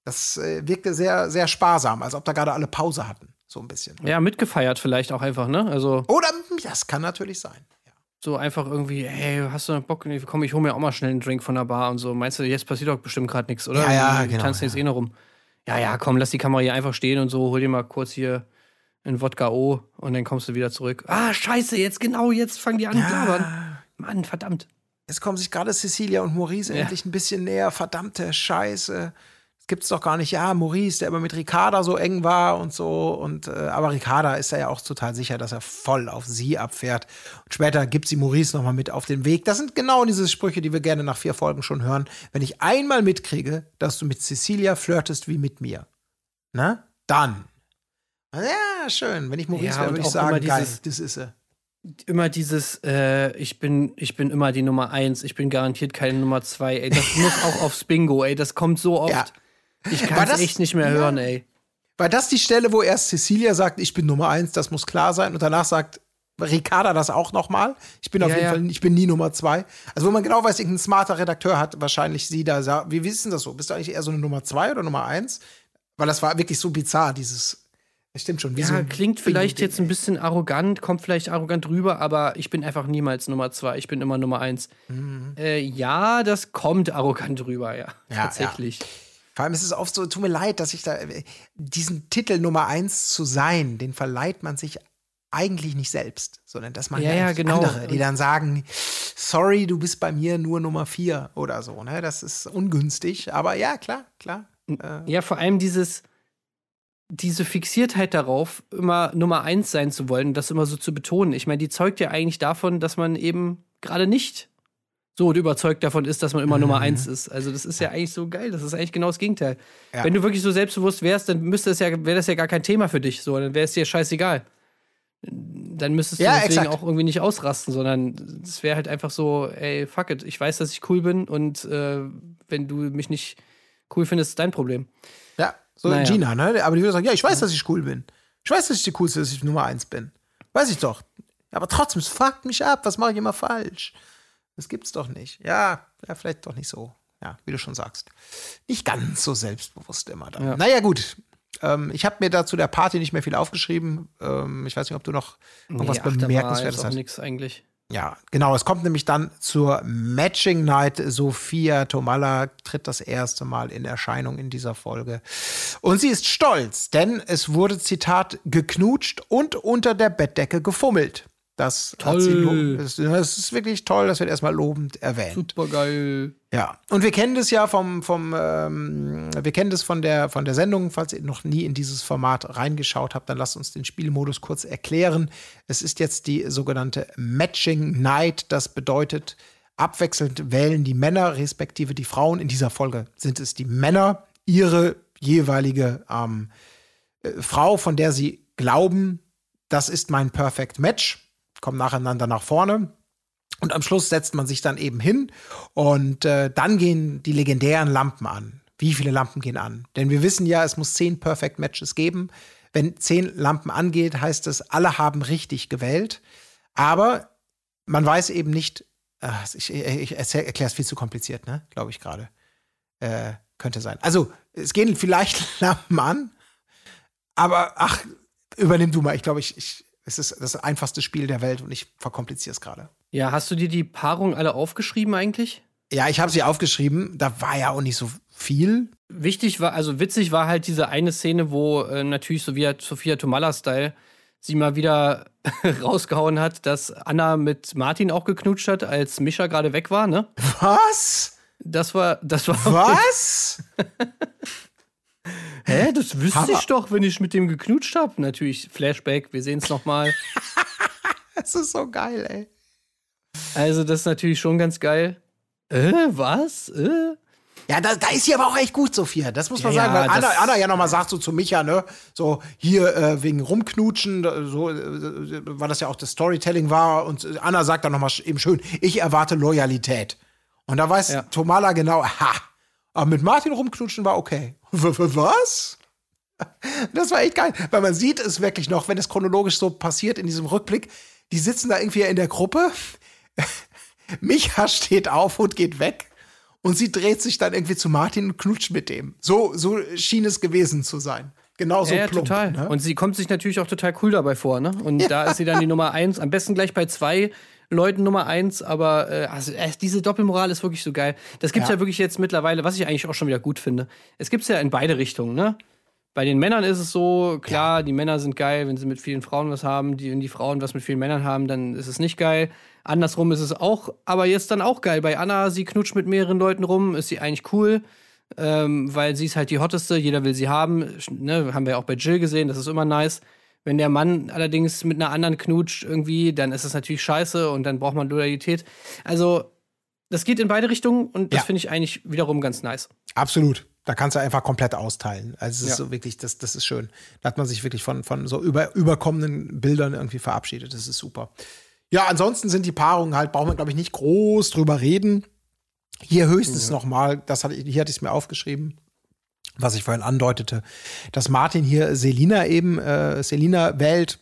Das äh, wirkte sehr, sehr sparsam, als ob da gerade alle Pause hatten. So ein bisschen. Ja, mitgefeiert vielleicht auch einfach, ne? Also Oder das kann natürlich sein. Ja. so einfach irgendwie, hey, hast du Bock? Nee, Komm, ich hol mir auch mal schnell einen Drink von der Bar und so. Meinst du, jetzt passiert doch bestimmt gerade nichts, oder? Ja, ja, genau, tanzen jetzt ja. eh noch rum. Ja, ja, komm, lass die Kamera hier einfach stehen und so, hol dir mal kurz hier ein Wodka O und dann kommst du wieder zurück. Ah, scheiße, jetzt genau, jetzt fangen die an zu labern. Mann, verdammt. Jetzt kommen sich gerade Cecilia und Maurice Ja. endlich ein bisschen näher. Verdammte Scheiße. Das gibt's doch gar nicht. Ja, Maurice, der immer mit Ricarda so eng war und so. Und, äh, aber Ricarda ist ja auch total sicher, dass er voll auf sie abfährt. Und später gibt sie Maurice nochmal mit auf den Weg. Das sind genau diese Sprüche, die wir gerne nach vier Folgen schon hören. Wenn ich einmal mitkriege, dass du mit Cecilia flirtest wie mit mir, ne? Dann. Ja, schön. Wenn ich Maurice Ja, wäre, würde ich sagen, immer geil, dieses- das ist er. Immer dieses, äh, ich bin, ich bin immer die Nummer eins, ich bin garantiert keine Nummer zwei, ey. Das muss auch aufs Bingo, ey. Das kommt so oft. Ja. Ich kann es das- echt nicht mehr ja. hören, ey. War das die Stelle, wo erst Cecilia sagt, ich bin Nummer eins, das muss klar sein, und danach sagt Ricarda das auch nochmal? Ich bin auf Ja, jeden ja. Fall, ich bin nie Nummer zwei. Also wo man genau weiß, irgendein smarter Redakteur hat wahrscheinlich sie da. Wie wissen das so? Bist du eigentlich eher so eine Nummer zwei oder Nummer eins? Weil das war wirklich so bizarr, dieses. Das stimmt schon. Ja, so klingt vielleicht jetzt ein bisschen arrogant, kommt vielleicht arrogant rüber, aber ich bin einfach niemals Nummer zwei. Ich bin immer Nummer eins. Äh, ja, das kommt arrogant rüber, ja. Ja, Tatsächlich. Vor allem ist es oft so, tut mir leid, dass ich da diesen Titel Nummer eins zu sein, den verleiht man sich eigentlich nicht selbst, sondern das machen Ja, ja, genau. andere, die dann sagen, sorry, du bist bei mir nur Nummer vier oder so. Ne? Das ist ungünstig, aber ja, klar, klar. Ja, vor allem dieses, diese Fixiertheit darauf, immer Nummer eins sein zu wollen, das immer so zu betonen. Ich meine, die zeugt ja eigentlich davon, dass man eben gerade nicht so überzeugt davon ist, dass man immer Nummer eins ist. Also das ist ja eigentlich so geil. Das ist eigentlich genau das Gegenteil. Ja. Wenn du wirklich so selbstbewusst wärst, dann müsste es ja, wäre das ja gar kein Thema für dich. So, dann wäre es dir scheißegal. Dann müsstest du Ja, deswegen exakt. auch irgendwie nicht ausrasten, sondern es wäre halt einfach so, ey, fuck it, ich weiß, dass ich cool bin und äh, wenn du mich nicht cool findest, ist dein Problem. Ja, so Naja. Gina, ne? Aber die würde sagen, ja, ich weiß, dass ich cool bin. Ich weiß, dass ich die coolste, dass ich Nummer eins bin. Weiß ich doch. Aber trotzdem, es fuckt mich ab. Was mache ich immer falsch? Das gibt's doch nicht. Ja, ja, vielleicht doch nicht so. Ja, wie du schon sagst. Nicht ganz so selbstbewusst immer dann. Ja. Naja, gut. Ähm, ich habe mir dazu der Party nicht mehr viel aufgeschrieben. Ähm, ich weiß nicht, ob du noch irgendwas war Bemerkenswertes hast. nix eigentlich. Ja, genau. Es kommt nämlich dann zur Matching Night. Sophia Tomalla tritt das erste Mal in Erscheinung in dieser Folge. Und sie ist stolz, denn es wurde, Zitat, geknutscht und unter der Bettdecke gefummelt. Das, hat Toll. das, das ist wirklich toll, das wird erstmal lobend erwähnt. Super geil. Ja, und wir kennen das ja vom, vom ähm, wir kennen das von der, von der Sendung. Falls ihr noch nie in dieses Format reingeschaut habt, dann lasst uns den Spielmodus kurz erklären. Es ist jetzt die sogenannte Matching Night. Das bedeutet, abwechselnd wählen die Männer respektive die Frauen. In dieser Folge sind es die Männer, ihre jeweilige ähm, äh, Frau, von der sie glauben, das ist mein Perfect Match, kommen nacheinander nach vorne. Und am Schluss setzt man sich dann eben hin und äh, dann gehen die legendären Lampen an. Wie viele Lampen gehen an? Denn wir wissen ja, es muss zehn Perfect Matches geben. Wenn zehn Lampen angeht, heißt es, alle haben richtig gewählt. Aber man weiß eben nicht, ach, ich, ich erkläre es viel zu kompliziert, ne? Glaube ich gerade. Äh, könnte sein. Also, es gehen vielleicht [LAUGHS] Lampen an, aber ach, übernimm du mal. Ich glaube, ich, ich, es ist das einfachste Spiel der Welt und ich verkompliziere es gerade. Ja, hast du dir die Paarung alle aufgeschrieben eigentlich? Ja, ich habe sie aufgeschrieben. Da war ja auch nicht so viel. Wichtig war, also witzig war halt diese eine Szene, wo äh, natürlich so wie Sophia Tomalla-Style sie mal wieder [LAUGHS] rausgehauen hat, dass Anna mit Martin auch geknutscht hat, als Mischa gerade weg war, ne? Was? Das war, das war. Was? [LAUGHS] Hä? Das wüsste Hammer. ich doch, wenn ich mit dem geknutscht habe. Natürlich, Flashback, wir sehen es nochmal. [LAUGHS] Das ist so geil, ey. Also, das ist natürlich schon ganz geil. Äh, was? Äh? Ja, da, da ist sie aber auch echt gut, Sophia. Das muss man Ja, sagen, weil Anna, Anna ja nochmal sagt so zu Micha, ne, so hier äh, wegen Rumknutschen, so, äh, weil das ja auch das Storytelling war. Und äh, Anna sagt dann nochmal eben schön, ich erwarte Loyalität. Und da weiß Ja. Tomala genau, ha, aber mit Martin rumknutschen war okay. [LAUGHS] Was? [LAUGHS] Das war echt geil, weil man sieht es wirklich noch, wenn es chronologisch so passiert in diesem Rückblick. Die sitzen da irgendwie in der Gruppe. [LAUGHS] Micha steht auf und geht weg. Und sie dreht sich dann irgendwie zu Martin und knutscht mit dem. So, so schien es gewesen zu sein. genauso ja, ja, plump. total. Ne? Und sie kommt sich natürlich auch total cool dabei vor, ne? Und da ist sie dann die Nummer eins. Am besten gleich bei zwei Leuten Nummer eins, aber äh, also, äh, diese Doppelmoral ist wirklich so geil. Das gibt's Ja. ja. wirklich jetzt mittlerweile, was ich eigentlich auch schon wieder gut finde. Es gibt's ja in beide Richtungen, ne? Bei den Männern ist es so, klar, die Männer sind geil, wenn sie mit vielen Frauen was haben, die, wenn die Frauen was mit vielen Männern haben, dann ist es nicht geil. Andersrum ist es auch, aber jetzt dann auch geil. Bei Anna, sie knutscht mit mehreren Leuten rum, ist sie eigentlich cool ähm, weil sie ist halt die hotteste, jeder will sie haben. Ne, haben wir auch bei Jill gesehen, das ist immer nice. Wenn der Mann allerdings mit einer anderen knutscht irgendwie, dann ist das natürlich scheiße und dann braucht man Loyalität. Also, das geht in beide Richtungen und das Ja. finde ich eigentlich wiederum ganz nice. Absolut. Da kannst du einfach komplett austeilen. Also es ist Ja. so wirklich, das, das ist schön. Da hat man sich wirklich von, von so über, überkommenen Bildern irgendwie verabschiedet. Das ist super. Ja, ansonsten sind die Paarungen halt, brauchen wir, glaube ich, nicht groß drüber reden. Hier höchstens noch mal, das hatte, ich- hier hatte ich es mir aufgeschrieben, was ich vorhin andeutete, dass Martin hier Selina eben, äh, Selina wählt.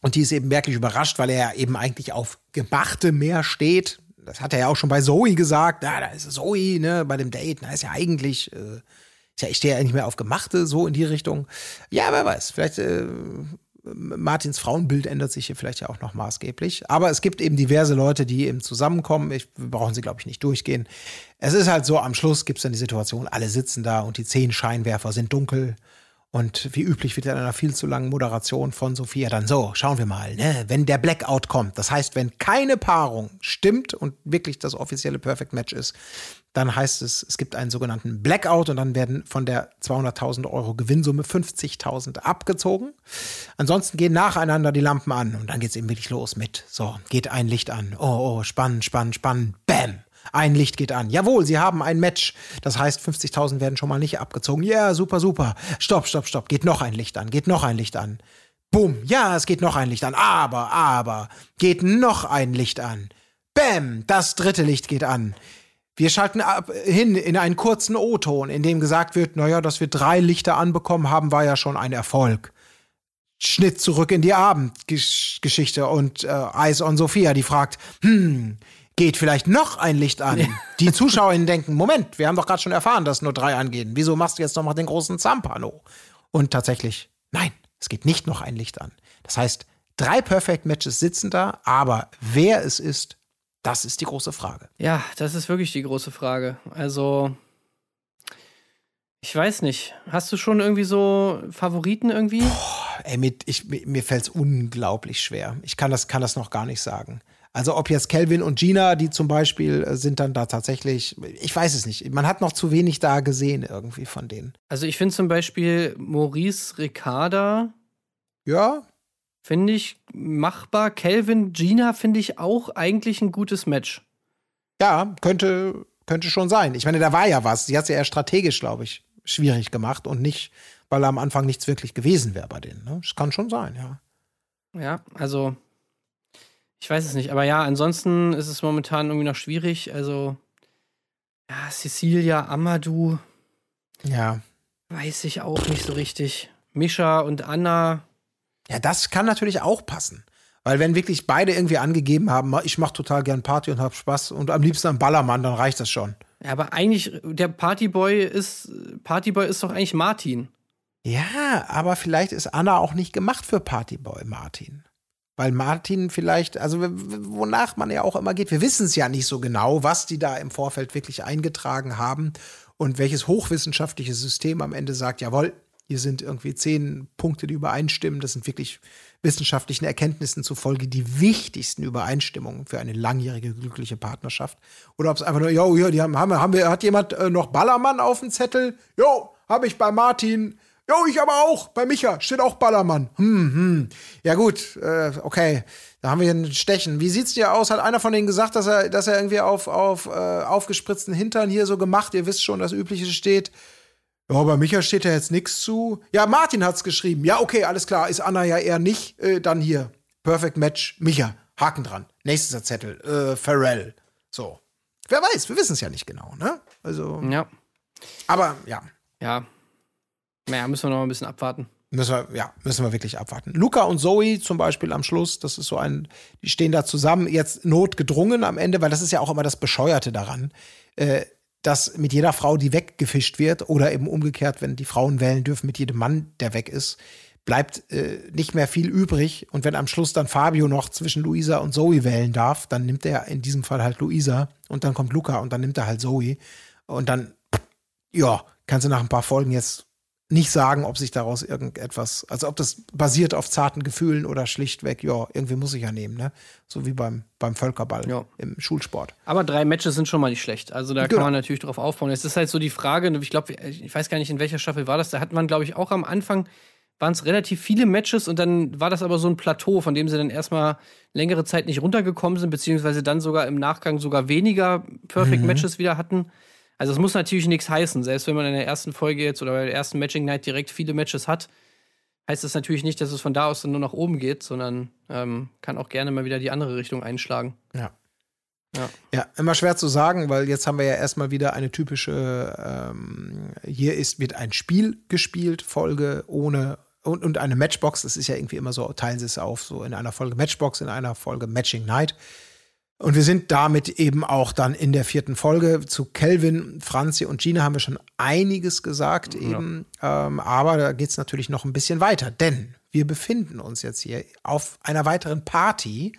Und die ist eben wirklich überrascht, weil er ja eben eigentlich auf Gemachte mehr steht. Das hat er ja auch schon bei Zoe gesagt. Na, da ist Zoe, ne, bei dem Date. Na, ist ja eigentlich, äh, ist ja, ich stehe ja nicht mehr auf Gemachte, so in die Richtung. Ja, wer weiß, vielleicht, äh, Martins Frauenbild ändert sich hier vielleicht ja auch noch maßgeblich. Aber es gibt eben diverse Leute, die eben zusammenkommen. Ich, wir brauchen sie, glaube ich, nicht durchgehen. Es ist halt so, am Schluss gibt es dann die Situation, alle sitzen da und die zehn Scheinwerfer sind dunkel. Und wie üblich wird in einer viel zu langen Moderation von Sophia dann so, schauen wir mal, ne, wenn der Blackout kommt, das heißt, wenn keine Paarung stimmt und wirklich das offizielle Perfect Match ist, dann heißt es, es gibt einen sogenannten Blackout und dann werden von der 200.000 Euro Gewinnsumme 50.000 abgezogen. Ansonsten gehen nacheinander die Lampen an und dann geht's eben wirklich los mit, so, geht ein Licht an, oh, oh, spannend, spannend, spannend, bam, ein Licht geht an. Jawohl, sie haben ein Match. Das heißt, 50.000 werden schon mal nicht abgezogen. Ja, super, super. Stopp, stopp, stopp. Geht noch ein Licht an. Geht noch ein Licht an. Bumm. Ja, es geht noch ein Licht an. Aber, aber. Geht noch ein Licht an. Bäm. Das dritte Licht geht an. Wir schalten ab, hin in einen kurzen O-Ton, in dem gesagt wird, naja, dass wir drei Lichter anbekommen haben, war ja schon ein Erfolg. Schnitt zurück in die Abendgeschichte und äh, Eyes on Sophia, die fragt, hm, geht vielleicht noch ein Licht an? [LAUGHS] Die ZuschauerInnen denken, Moment, wir haben doch gerade schon erfahren, dass nur drei angehen. Wieso machst du jetzt noch mal den großen Zampano? Und tatsächlich, nein, es geht nicht noch ein Licht an. Das heißt, drei Perfect Matches sitzen da, aber wer es ist, das ist die große Frage. Ja, das ist wirklich die große Frage. Also, ich weiß nicht. Hast du schon irgendwie so Favoriten irgendwie? Ey, mit, ich, mir mir fällt es unglaublich schwer. Ich kann das, kann das noch gar nicht sagen. Also ob jetzt Kelvin und Gina, die zum Beispiel äh, sind dann da tatsächlich, ich weiß es nicht. Man hat noch zu wenig da gesehen irgendwie von denen. Also, ich finde zum Beispiel Maurice Ricarda, Ja, finde ich machbar. Kelvin, Gina finde ich auch eigentlich ein gutes Match. ja, könnte, könnte schon sein. Ich meine, da war ja was. Sie hat es ja eher strategisch, glaube ich, schwierig gemacht und nicht, weil am Anfang nichts wirklich gewesen wäre bei denen. Ne? Das kann schon sein, ja. Ja, also ich weiß es nicht, aber ja, ansonsten ist es momentan irgendwie noch schwierig. Also ja, Cecilia, Amadou, Ja. weiß ich auch nicht so richtig. Mischa und Anna, Ja, das kann natürlich auch passen. Weil wenn wirklich beide irgendwie angegeben haben, ich mache total gern Party und hab Spaß und am liebsten ein Ballermann, dann reicht das schon. ja, aber eigentlich der Partyboy ist Partyboy ist doch eigentlich Martin. Ja, aber vielleicht ist Anna auch nicht gemacht für Partyboy Martin. Weil Martin vielleicht, also wonach man ja auch immer geht, wir wissen es ja nicht so genau, was die da im Vorfeld wirklich eingetragen haben und welches hochwissenschaftliche System am Ende sagt, jawohl, hier sind irgendwie zehn Punkte, die übereinstimmen. Das sind wirklich wissenschaftlichen Erkenntnissen zufolge die wichtigsten Übereinstimmungen für eine langjährige glückliche Partnerschaft. Oder ob es einfach nur, jo, jo, die haben, haben, haben wir, hat jemand äh, noch Ballermann auf dem Zettel? Jo, habe ich bei Martin. Jo, ich aber auch. Bei Micha steht auch Ballermann. Hm, hm. Ja gut, äh, okay. Da haben wir hier ein Stechen. Wie sieht's dir aus? Hat einer von denen gesagt, dass er, dass er irgendwie auf, auf äh, aufgespritzten Hintern hier so gemacht? Ihr wisst schon, das Übliche steht. Ja, bei Micha steht ja jetzt nichts zu. Ja, Martin hat's geschrieben. Ja, okay, alles klar. Ist Anna ja eher nicht. Äh, dann hier. Perfect Match. Micha. Haken dran. Nächster Zettel. Äh, Pharrell. So. Wer weiß, wir wissen es ja nicht genau, ne? Also, Ja, aber ja. ja. Naja, müssen wir noch ein bisschen abwarten. Müssen wir, ja, müssen wir wirklich abwarten. Luca und Zoe zum Beispiel am Schluss, das ist so ein, die stehen da zusammen, jetzt notgedrungen am Ende, weil das ist ja auch immer das Bescheuerte daran. Äh, dass mit jeder Frau, die weggefischt wird, oder eben umgekehrt, wenn die Frauen wählen dürfen, mit jedem Mann, der weg ist, bleibt äh, nicht mehr viel übrig. Und wenn am Schluss dann Fabio noch zwischen Luisa und Zoe wählen darf, dann nimmt er in diesem Fall halt Luisa und dann kommt Luca und dann nimmt er halt Zoe. Und dann, ja, kannst du nach ein paar Folgen jetzt nicht sagen, ob sich daraus irgendetwas, also ob das basiert auf zarten Gefühlen oder schlichtweg, ja, irgendwie muss ich ja nehmen, ne? So wie beim, beim Völkerball Ja. im Schulsport. Aber drei Matches sind schon mal nicht schlecht. Also da Genau. kann man natürlich drauf aufbauen. Es ist halt so die Frage, ich glaube, ich weiß gar nicht, in welcher Staffel war das. Da hat man, glaube ich, auch am Anfang waren es relativ viele Matches und dann war das aber so ein Plateau, von dem sie dann erstmal längere Zeit nicht runtergekommen sind, beziehungsweise dann sogar im Nachgang sogar weniger Perfect Mhm. Matches wieder hatten. Also es muss natürlich nichts heißen, selbst wenn man in der ersten Folge jetzt oder bei der ersten Matching Night direkt viele Matches hat, heißt das natürlich nicht, dass es von da aus dann nur nach oben geht, sondern ähm, kann auch gerne mal wieder die andere Richtung einschlagen. Ja. Ja. Ja, immer schwer zu sagen, weil jetzt haben wir ja erstmal wieder eine typische, ähm, hier ist, wird ein Spiel gespielt, Folge ohne und, und eine Matchbox. Das ist ja irgendwie immer so, teilen sie es auf, so in einer Folge Matchbox, in einer Folge Matching Night. Und wir sind damit eben auch dann in der vierten Folge. Zu Kelvin, Franzi und Gina haben wir schon einiges gesagt eben. Ähm, aber da geht es natürlich noch ein bisschen weiter, denn wir befinden uns jetzt hier auf einer weiteren Party.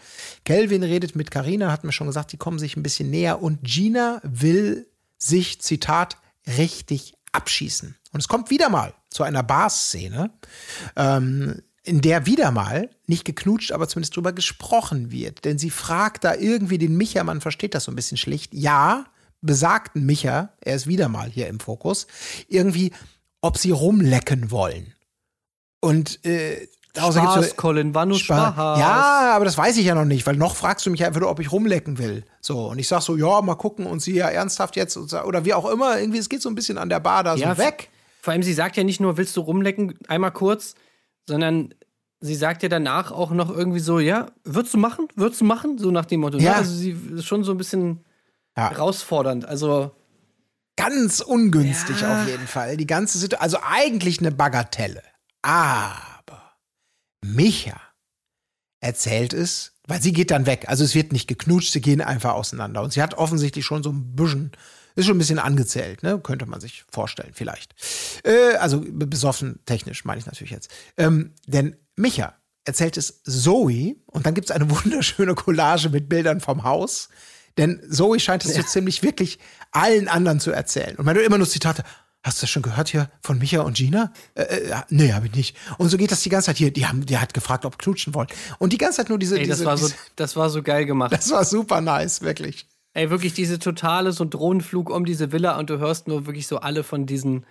Kelvin redet mit Karina, hatten wir schon gesagt, die kommen sich ein bisschen näher und Gina will sich, Zitat, richtig abschießen. Und es kommt wieder mal zu einer Bar-Szene, ähm, in der wieder mal nicht geknutscht, aber zumindest drüber gesprochen wird. Denn sie fragt da irgendwie den Micha, man versteht das so ein bisschen schlicht, ja, besagten Micha, er ist wieder mal hier im Fokus, irgendwie, ob sie rumlecken wollen. Und äh, Spaß, so- Colin, war nur Spaß. Spaß. Ja, aber das weiß ich ja noch nicht, weil noch fragst du mich einfach, nur, ob ich rumlecken will. So, und ich sag so, ja, mal gucken und sie ja ernsthaft jetzt oder wie auch immer, irgendwie, es geht so ein bisschen an der Bar da Ja, so weg. Vor allem, sie sagt ja nicht nur, willst du rumlecken, einmal kurz, sondern sie sagt ja danach auch noch irgendwie so, ja, würdest du machen? Würdest du machen? So nach dem Motto. Ja. Ne? Also sie ist schon so ein bisschen Ja. herausfordernd. Also, Ganz ungünstig Ja. auf jeden Fall. Die ganze Situation, also eigentlich eine Bagatelle. Aber Micha erzählt es, weil sie geht dann weg. Also es wird nicht geknutscht, sie gehen einfach auseinander. Und sie hat offensichtlich schon so ein bisschen, ist schon ein bisschen angezählt, ne? Könnte man sich vorstellen, vielleicht. Äh, also be- besoffen technisch, meine ich natürlich jetzt. Ähm, denn Micha erzählt es Zoe und dann gibt es eine [LAUGHS] wunderschöne Collage mit Bildern vom Haus. Denn Zoe scheint es so ziemlich wirklich allen anderen zu erzählen. Und man hört immer nur Zitate. Hast du das schon gehört hier von Micha und Gina? Äh, äh, ja, nee, habe ich nicht. Und so geht das die ganze Zeit hier. Die haben, der hat gefragt, ob knutschen wollen. Und die ganze Zeit nur diese. ey, das diese, war so, diese das war so geil gemacht. das war super nice, wirklich. Ey, wirklich diese totale so Drohnenflug um diese Villa und du hörst nur wirklich so alle von diesen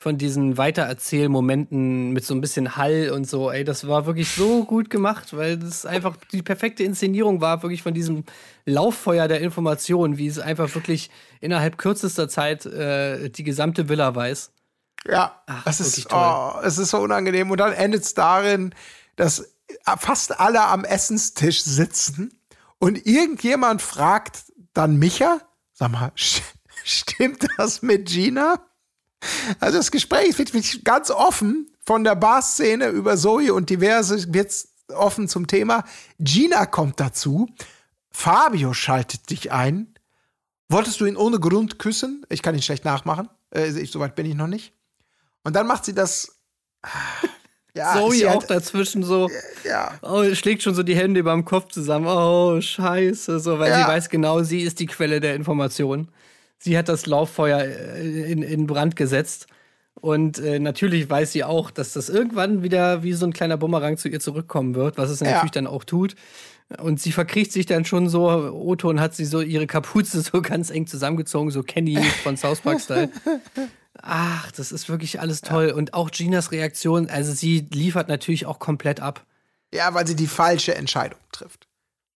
von diesen Weitererzählmomenten mit so ein bisschen Hall und so. Ey, das war wirklich so gut gemacht, weil das einfach die perfekte Inszenierung war, wirklich von diesem Lauffeuer der Informationen, wie es einfach wirklich innerhalb kürzester Zeit äh, die gesamte Villa weiß. Ja, Ach, das ist, toll. oh, es ist so unangenehm. Und dann endet es darin, dass fast alle am Essenstisch sitzen und irgendjemand fragt dann Micha, sag mal, st- [LAUGHS] stimmt das mit Gina? Also das Gespräch wird wirklich ganz offen von der Bar-Szene über Zoe und diverse wird offen zum Thema. Gina kommt dazu. Fabio schaltet dich ein. Wolltest du ihn ohne Grund küssen? Ich kann ihn schlecht nachmachen. Äh, ich, soweit bin ich noch nicht. Und dann macht sie das. Ja, Zoe auch hat- dazwischen so, Ja. oh, schlägt schon so die Hände beim Kopf zusammen. Oh, scheiße, so, weil Ja. sie weiß genau, sie ist die Quelle der Information. Sie hat das Lauffeuer äh, in, in Brand gesetzt. Und äh, natürlich weiß sie auch, dass das irgendwann wieder wie so ein kleiner Bumerang zu ihr zurückkommen wird, was es Ja. natürlich dann auch tut. Und sie verkriecht sich dann schon so, Oton hat sie so ihre Kapuze [LAUGHS] so ganz eng zusammengezogen, so Kenny von South Park Style. [LAUGHS] Ach, das ist wirklich alles toll. Und auch Ginas Reaktion, also sie liefert natürlich auch komplett ab. ja, weil sie die falsche Entscheidung trifft.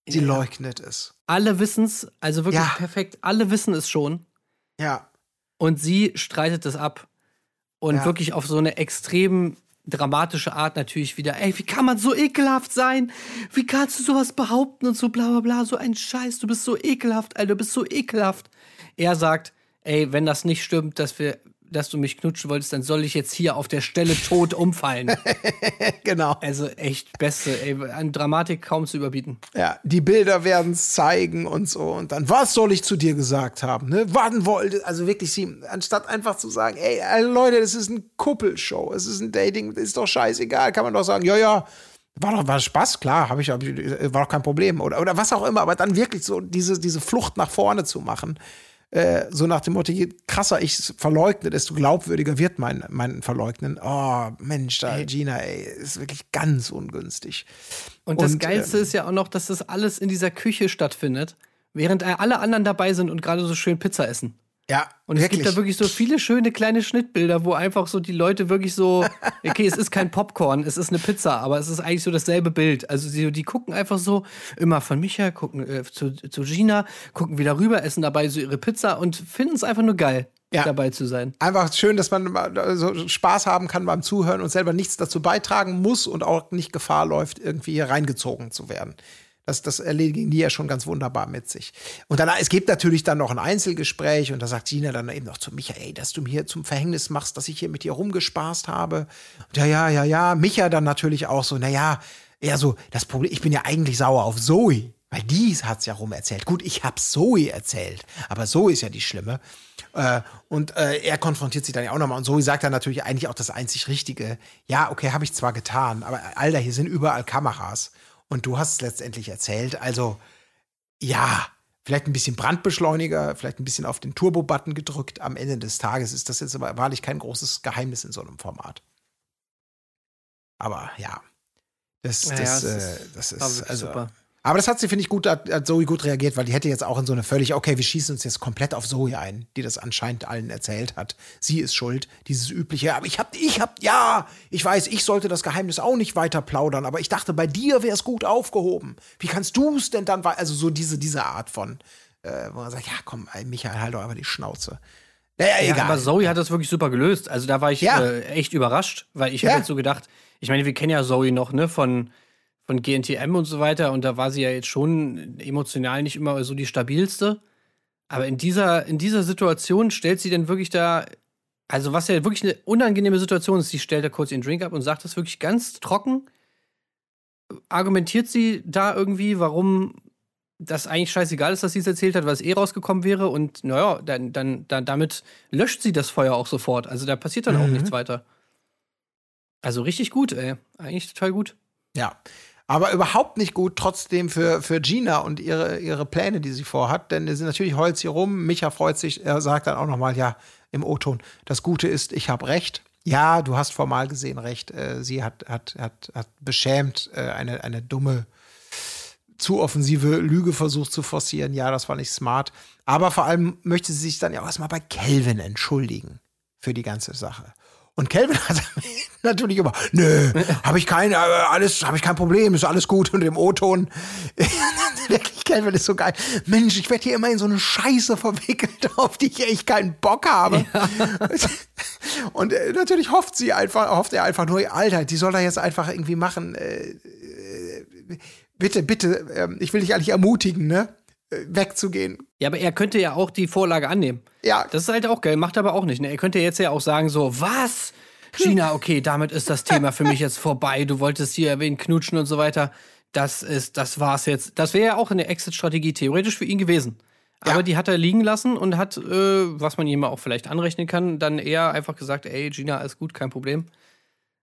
Sie leugnet es. Alle wissen es, also wirklich Ja. perfekt, alle wissen es schon. Ja. Und sie streitet es ab. Und Ja. wirklich auf so eine extrem dramatische Art natürlich wieder. Ey, wie kann man so ekelhaft sein? Wie kannst du sowas behaupten und so bla bla bla? So ein Scheiß, du bist so ekelhaft, Alter, du bist so ekelhaft. Er sagt, ey, wenn das nicht stimmt, dass wir dass du mich knutschen wolltest, dann soll ich jetzt hier auf der Stelle tot [LAUGHS] umfallen. genau. Also echt beste, ey, an Dramatik kaum zu überbieten. Ja, die Bilder werden es zeigen und so. Und dann, was soll ich zu dir gesagt haben? Ne? Warten wollte, also wirklich sie, anstatt einfach zu sagen, ey, äh, Leute, das ist eine Kuppelshow, es ist ein Dating, ist doch scheißegal, kann man doch sagen, ja, ja, war doch war Spaß, klar, habe ich, hab ich, war doch kein Problem. Oder, oder was auch immer, aber dann wirklich so diese, diese Flucht nach vorne zu machen. Äh, so nach dem Motto, je krasser ich es verleugne, desto glaubwürdiger wird mein, mein Verleugnen. Oh, Mensch, da, Gina, ey, ist wirklich ganz ungünstig. Und das Und, Geilste ähm, ist ja auch noch, dass das alles in dieser Küche stattfindet, während äh, alle anderen dabei sind und gerade so schön Pizza essen. Ja, Und es gibt da wirklich so viele schöne kleine Schnittbilder, wo einfach so die Leute wirklich so, [LAUGHS] okay, es ist kein Popcorn, es ist eine Pizza, aber es ist eigentlich so dasselbe Bild. Also die, die gucken einfach so immer von Micha, gucken äh, zu, zu Gina, gucken wieder rüber, essen dabei so ihre Pizza und finden es einfach nur geil, Ja. dabei zu sein. einfach schön, dass man so Spaß haben kann beim Zuhören und selber nichts dazu beitragen muss und auch nicht Gefahr läuft, irgendwie hier reingezogen zu werden. Das, das erledigen die ja schon ganz wunderbar mit sich. Und dann, es gibt natürlich dann noch ein Einzelgespräch und da sagt Gina dann eben noch zu Micha, ey, dass du mir zum Verhängnis machst, dass ich hier mit dir rumgespaßt habe. Und ja, ja, ja, ja. Micha dann natürlich auch so, na ja, eher so, das Problem, ich bin ja eigentlich sauer auf Zoe. Weil die hat's ja rum erzählt. Gut, ich hab's Zoe erzählt, aber Zoe ist ja die Schlimme. Äh, und äh, er konfrontiert sie dann ja auch nochmal. Und Zoe sagt dann natürlich eigentlich auch das einzig Richtige. Ja, okay, habe ich zwar getan, aber Alter, hier sind überall Kameras. Und du hast es letztendlich erzählt. Also, ja, vielleicht ein bisschen Brandbeschleuniger, vielleicht ein bisschen auf den Turbo-Button gedrückt. Am Ende des Tages ist das jetzt aber wahrlich kein großes Geheimnis in so einem Format. Aber ja, das, Ja, das, ja, äh, es ist- das ist also. super. Aber das hat sie, finde ich, gut, hat, hat Zoe gut reagiert, weil die hätte jetzt auch in so eine völlig, okay, wir schießen uns jetzt komplett auf Zoe ein, die das anscheinend allen erzählt hat. Sie ist schuld, dieses übliche, aber ich hab, ich hab, ja, ich weiß, ich sollte das Geheimnis auch nicht weiter plaudern, aber ich dachte, bei dir wäre es gut aufgehoben. Wie kannst du es denn dann, also so diese, diese Art von, äh, wo man sagt, ja, komm, Michael, halt doch einfach die Schnauze. Naja, Ja, egal. aber Zoe hat das wirklich super gelöst. Also da war ich Ja. äh, echt überrascht, weil ich Ja. habe jetzt so gedacht, ich meine, wir kennen ja Zoe noch, ne, von, von GNTM und so weiter und da war sie ja jetzt schon emotional nicht immer so die stabilste. Aber in dieser, in dieser Situation stellt sie denn wirklich da, also was ja wirklich eine unangenehme Situation ist, sie stellt da kurz ihren Drink ab und sagt das wirklich ganz trocken. Argumentiert sie da irgendwie, warum das eigentlich scheißegal ist, dass sie es erzählt hat, weil es eh rausgekommen wäre und naja, dann, dann, dann damit löscht sie das Feuer auch sofort. Also da passiert dann auch Mhm. nichts weiter. Also richtig gut, ey. Eigentlich total gut. Ja. Aber überhaupt nicht gut trotzdem für, für Gina und ihre, ihre Pläne, die sie vorhat. Denn sie natürlich heult sie rum. Micha freut sich. Er sagt dann auch noch mal, ja, im O-Ton, das Gute ist, ich habe recht. Ja, du hast formal gesehen recht. Äh, sie hat, hat, hat, hat beschämt äh, eine, eine dumme, zu offensive Lüge versucht zu forcieren. Ja, das war nicht smart. Aber vor allem möchte sie sich dann ja auch erstmal bei Kelvin entschuldigen für die ganze Sache. Und Kelvin hat [LAUGHS] natürlich immer, nö, habe ich kein, äh, alles, habe ich kein Problem, ist alles gut unter dem O-Ton. [LAUGHS] Wirklich, Kelvin ist so geil. Mensch, ich werde hier immer in so eine Scheiße verwickelt, [LAUGHS] auf die ich echt keinen Bock habe. Und äh, natürlich hofft sie einfach, hofft er einfach nur, Alter, die soll er jetzt einfach irgendwie machen. Äh, äh, bitte, bitte, ähm, ich will dich eigentlich ermutigen, ne? Wegzugehen. Ja, aber er könnte ja auch die Vorlage annehmen. Ja. Das ist halt auch geil, macht er aber auch nicht. Ne? Er könnte jetzt ja auch sagen so, was? Gina, okay, damit ist das Thema für mich jetzt vorbei. Du wolltest hier wen knutschen und so weiter. Das ist, das war's jetzt. Das wäre ja auch eine Exit-Strategie theoretisch für ihn gewesen. Aber Ja. die hat er liegen lassen und hat, äh, was man ihm auch vielleicht anrechnen kann, dann eher einfach gesagt, ey, Gina, alles gut, kein Problem.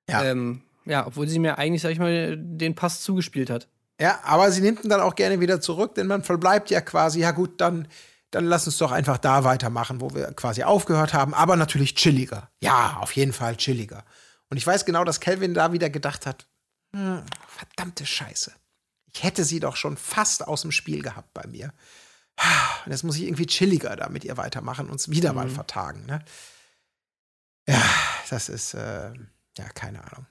Ja. Ähm, ja, obwohl sie mir eigentlich, sag ich mal, den Pass zugespielt hat. Ja, aber sie nimmt ihn dann auch gerne wieder zurück, denn man verbleibt ja quasi, ja gut, dann, dann lass uns doch einfach da weitermachen, wo wir quasi aufgehört haben, aber natürlich chilliger. Ja, auf jeden Fall chilliger. Und ich weiß genau, dass Kelvin da wieder gedacht hat, hm, verdammte Scheiße. Ich hätte sie doch schon fast aus dem Spiel gehabt bei mir. Und jetzt muss ich irgendwie chilliger da mit ihr weitermachen, uns wieder mal vertagen. Ne? Ja, das ist, äh, ja, keine Ahnung.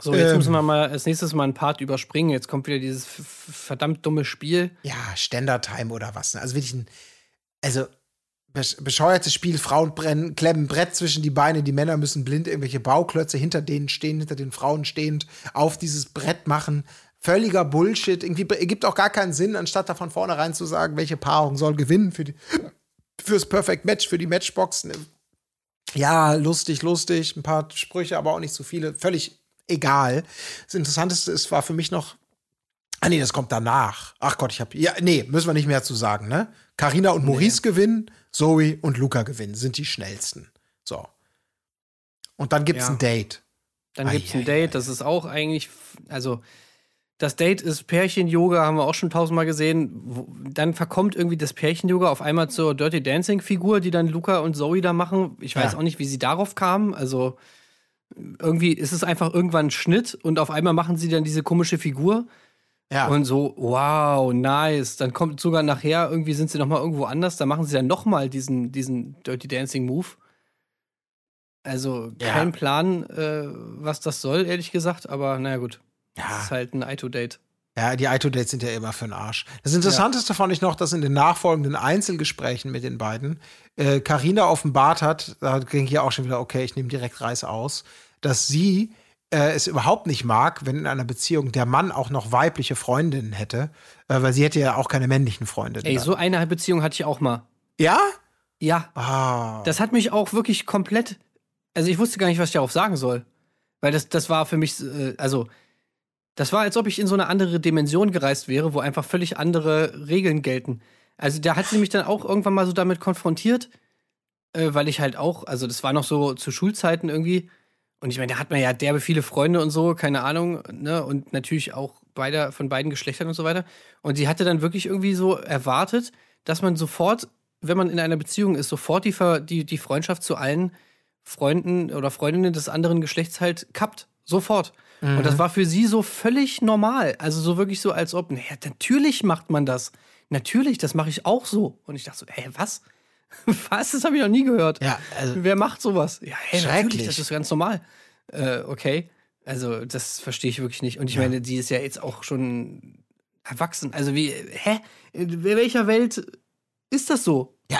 So, jetzt Ähm. müssen wir mal als nächstes mal einen Part überspringen. Jetzt kommt wieder dieses verdammt dumme Spiel. ja, Ständertime oder was. Ne? Also wirklich ein, also besch- bescheuertes Spiel, Frauen brennen, klemmen ein Brett zwischen die Beine, die Männer müssen blind irgendwelche Bauklötze hinter denen stehen, hinter den Frauen stehend, auf dieses Brett machen. Völliger Bullshit. Irgendwie ergibt auch gar keinen Sinn, anstatt da von vornherein zu sagen, welche Paarung soll gewinnen für die, fürs Perfect Match, für die Matchbox. Ne? Ja, lustig, lustig, ein paar Sprüche, aber auch nicht so viele. Völlig egal. Das Interessanteste ist, war für mich noch. Ah, nee, das kommt danach. Ach Gott, ich hab. Ja, nee, müssen wir nicht mehr zu sagen, ne? Carina und Maurice gewinnen, Zoe und Luca gewinnen, sind die schnellsten. So. Und dann gibt's Ja. ein Date. Dann Ei, gibt es ein ei, Date, das ist auch eigentlich, also das Date ist Pärchen-Yoga, haben wir auch schon tausendmal gesehen. Dann verkommt irgendwie das Pärchen-Yoga auf einmal zur Dirty Dancing-Figur, die dann Luca und Zoe da machen. Ich weiß Ja. auch nicht, wie sie darauf kamen. Also irgendwie ist es einfach irgendwann ein Schnitt und auf einmal machen sie dann diese komische Figur. Ja. Und so, wow, nice. Dann kommt sogar nachher, irgendwie sind sie noch mal irgendwo anders, da machen sie dann noch mal diesen, diesen Dirty Dancing Move. Also Ja. kein Plan, äh, was das soll, ehrlich gesagt, aber naja gut. Das ja. ist halt ein Ito-Date. Ja, die Ito-Dates sind ja immer für den Arsch. Das Interessanteste fand ich noch, dass in den nachfolgenden Einzelgesprächen mit den beiden äh, Carina offenbart hat, da ging ich ja auch schon wieder, okay, ich nehme direkt Reis aus, dass sie äh, es überhaupt nicht mag, wenn in einer Beziehung der Mann auch noch weibliche Freundinnen hätte, äh, weil sie hätte ja auch keine männlichen Freundinnen. Ey, dann. so eine Beziehung hatte ich auch mal. ja? Ja, Ah. das hat mich auch wirklich komplett. Also ich wusste gar nicht, was ich darauf sagen soll. Weil das, das war für mich, äh, also, das war, als ob ich in so eine andere Dimension gereist wäre, wo einfach völlig andere Regeln gelten. Also da hat sie mich dann auch irgendwann mal so damit konfrontiert, äh, weil ich halt auch, also das war noch so zu Schulzeiten irgendwie. Und ich meine, da hat man ja derbe viele Freunde und so, keine Ahnung, ne? Und natürlich auch beider, von beiden Geschlechtern und so weiter. Und sie hatte dann wirklich irgendwie so erwartet, dass man sofort, wenn man in einer Beziehung ist, sofort die, die, die Freundschaft zu allen Freunden oder Freundinnen des anderen Geschlechts halt kappt. Sofort. Und das war für sie so völlig normal. Also so wirklich so, als ob, naja, natürlich macht man das. Natürlich, das mache ich auch so. Und ich dachte so, ey, was? [LAUGHS] Was? Das habe ich noch nie gehört. Ja, also- Wer macht sowas? Ja, hey, natürlich, das ist ganz normal. Äh, okay. Also, das verstehe ich wirklich nicht. Und ich meine, die ist ja jetzt auch schon erwachsen. Also, wie, hä? In welcher Welt ist das so? Ja,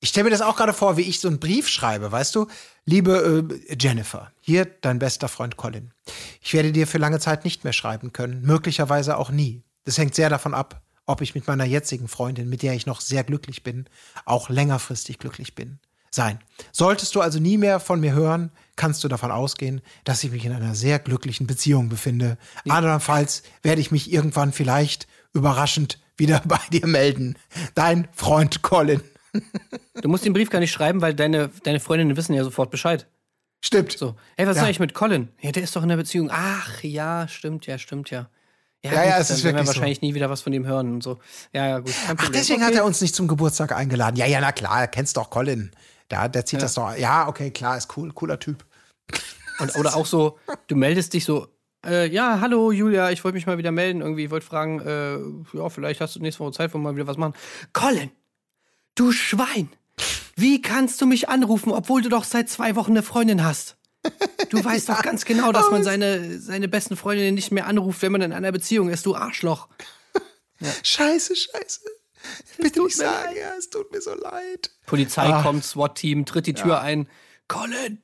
ich stelle mir das auch gerade vor, wie ich so einen Brief schreibe, weißt du? Liebe äh, Jennifer, hier dein bester Freund Colin. Ich werde dir für lange Zeit nicht mehr schreiben können, möglicherweise auch nie. Das hängt sehr davon ab, ob ich mit meiner jetzigen Freundin, mit der ich noch sehr glücklich bin, auch längerfristig glücklich bin. Sein. Solltest du also nie mehr von mir hören, kannst du davon ausgehen, dass ich mich in einer sehr glücklichen Beziehung befinde. Andernfalls werde ich mich irgendwann vielleicht überraschend wieder [LAUGHS] bei dir melden. Dein Freund Colin. [LAUGHS] Du musst den Brief gar nicht schreiben, weil deine, deine Freundinnen wissen ja sofort Bescheid. Stimmt. So, hey, was Ja. ist eigentlich mit Colin? Ja, der ist doch in der Beziehung. Ach, ja, stimmt, ja, stimmt, ja. Ja, ja, es dann ist werden wir wirklich so. wahrscheinlich nie wieder was von dem hören und so. Ja, ja, gut. Ach, deswegen okay. hat er uns nicht zum Geburtstag eingeladen. Ja, ja, na klar, kennst doch Colin. Da, der zieht das doch. Ja, okay, klar, ist cool, cooler Typ. Und, oder auch so, du meldest dich so, äh, ja, hallo Julia, ich wollte mich mal wieder melden. Irgendwie, ich wollte fragen, äh, ja, vielleicht hast du nächste Woche Zeit, wollen wir mal wieder was machen. Colin, du Schwein, wie kannst du mich anrufen, obwohl du doch seit zwei Wochen eine Freundin hast? Du [LAUGHS] weißt doch ganz genau, dass man seine, seine besten Freundinnen nicht mehr anruft, wenn man in einer Beziehung ist, du Arschloch. [LAUGHS] Scheiße, scheiße. Bitte nicht sagen, ja, es tut mir so leid. Polizei Ah. kommt, SWAT-Team, tritt die Tür ein. Colin,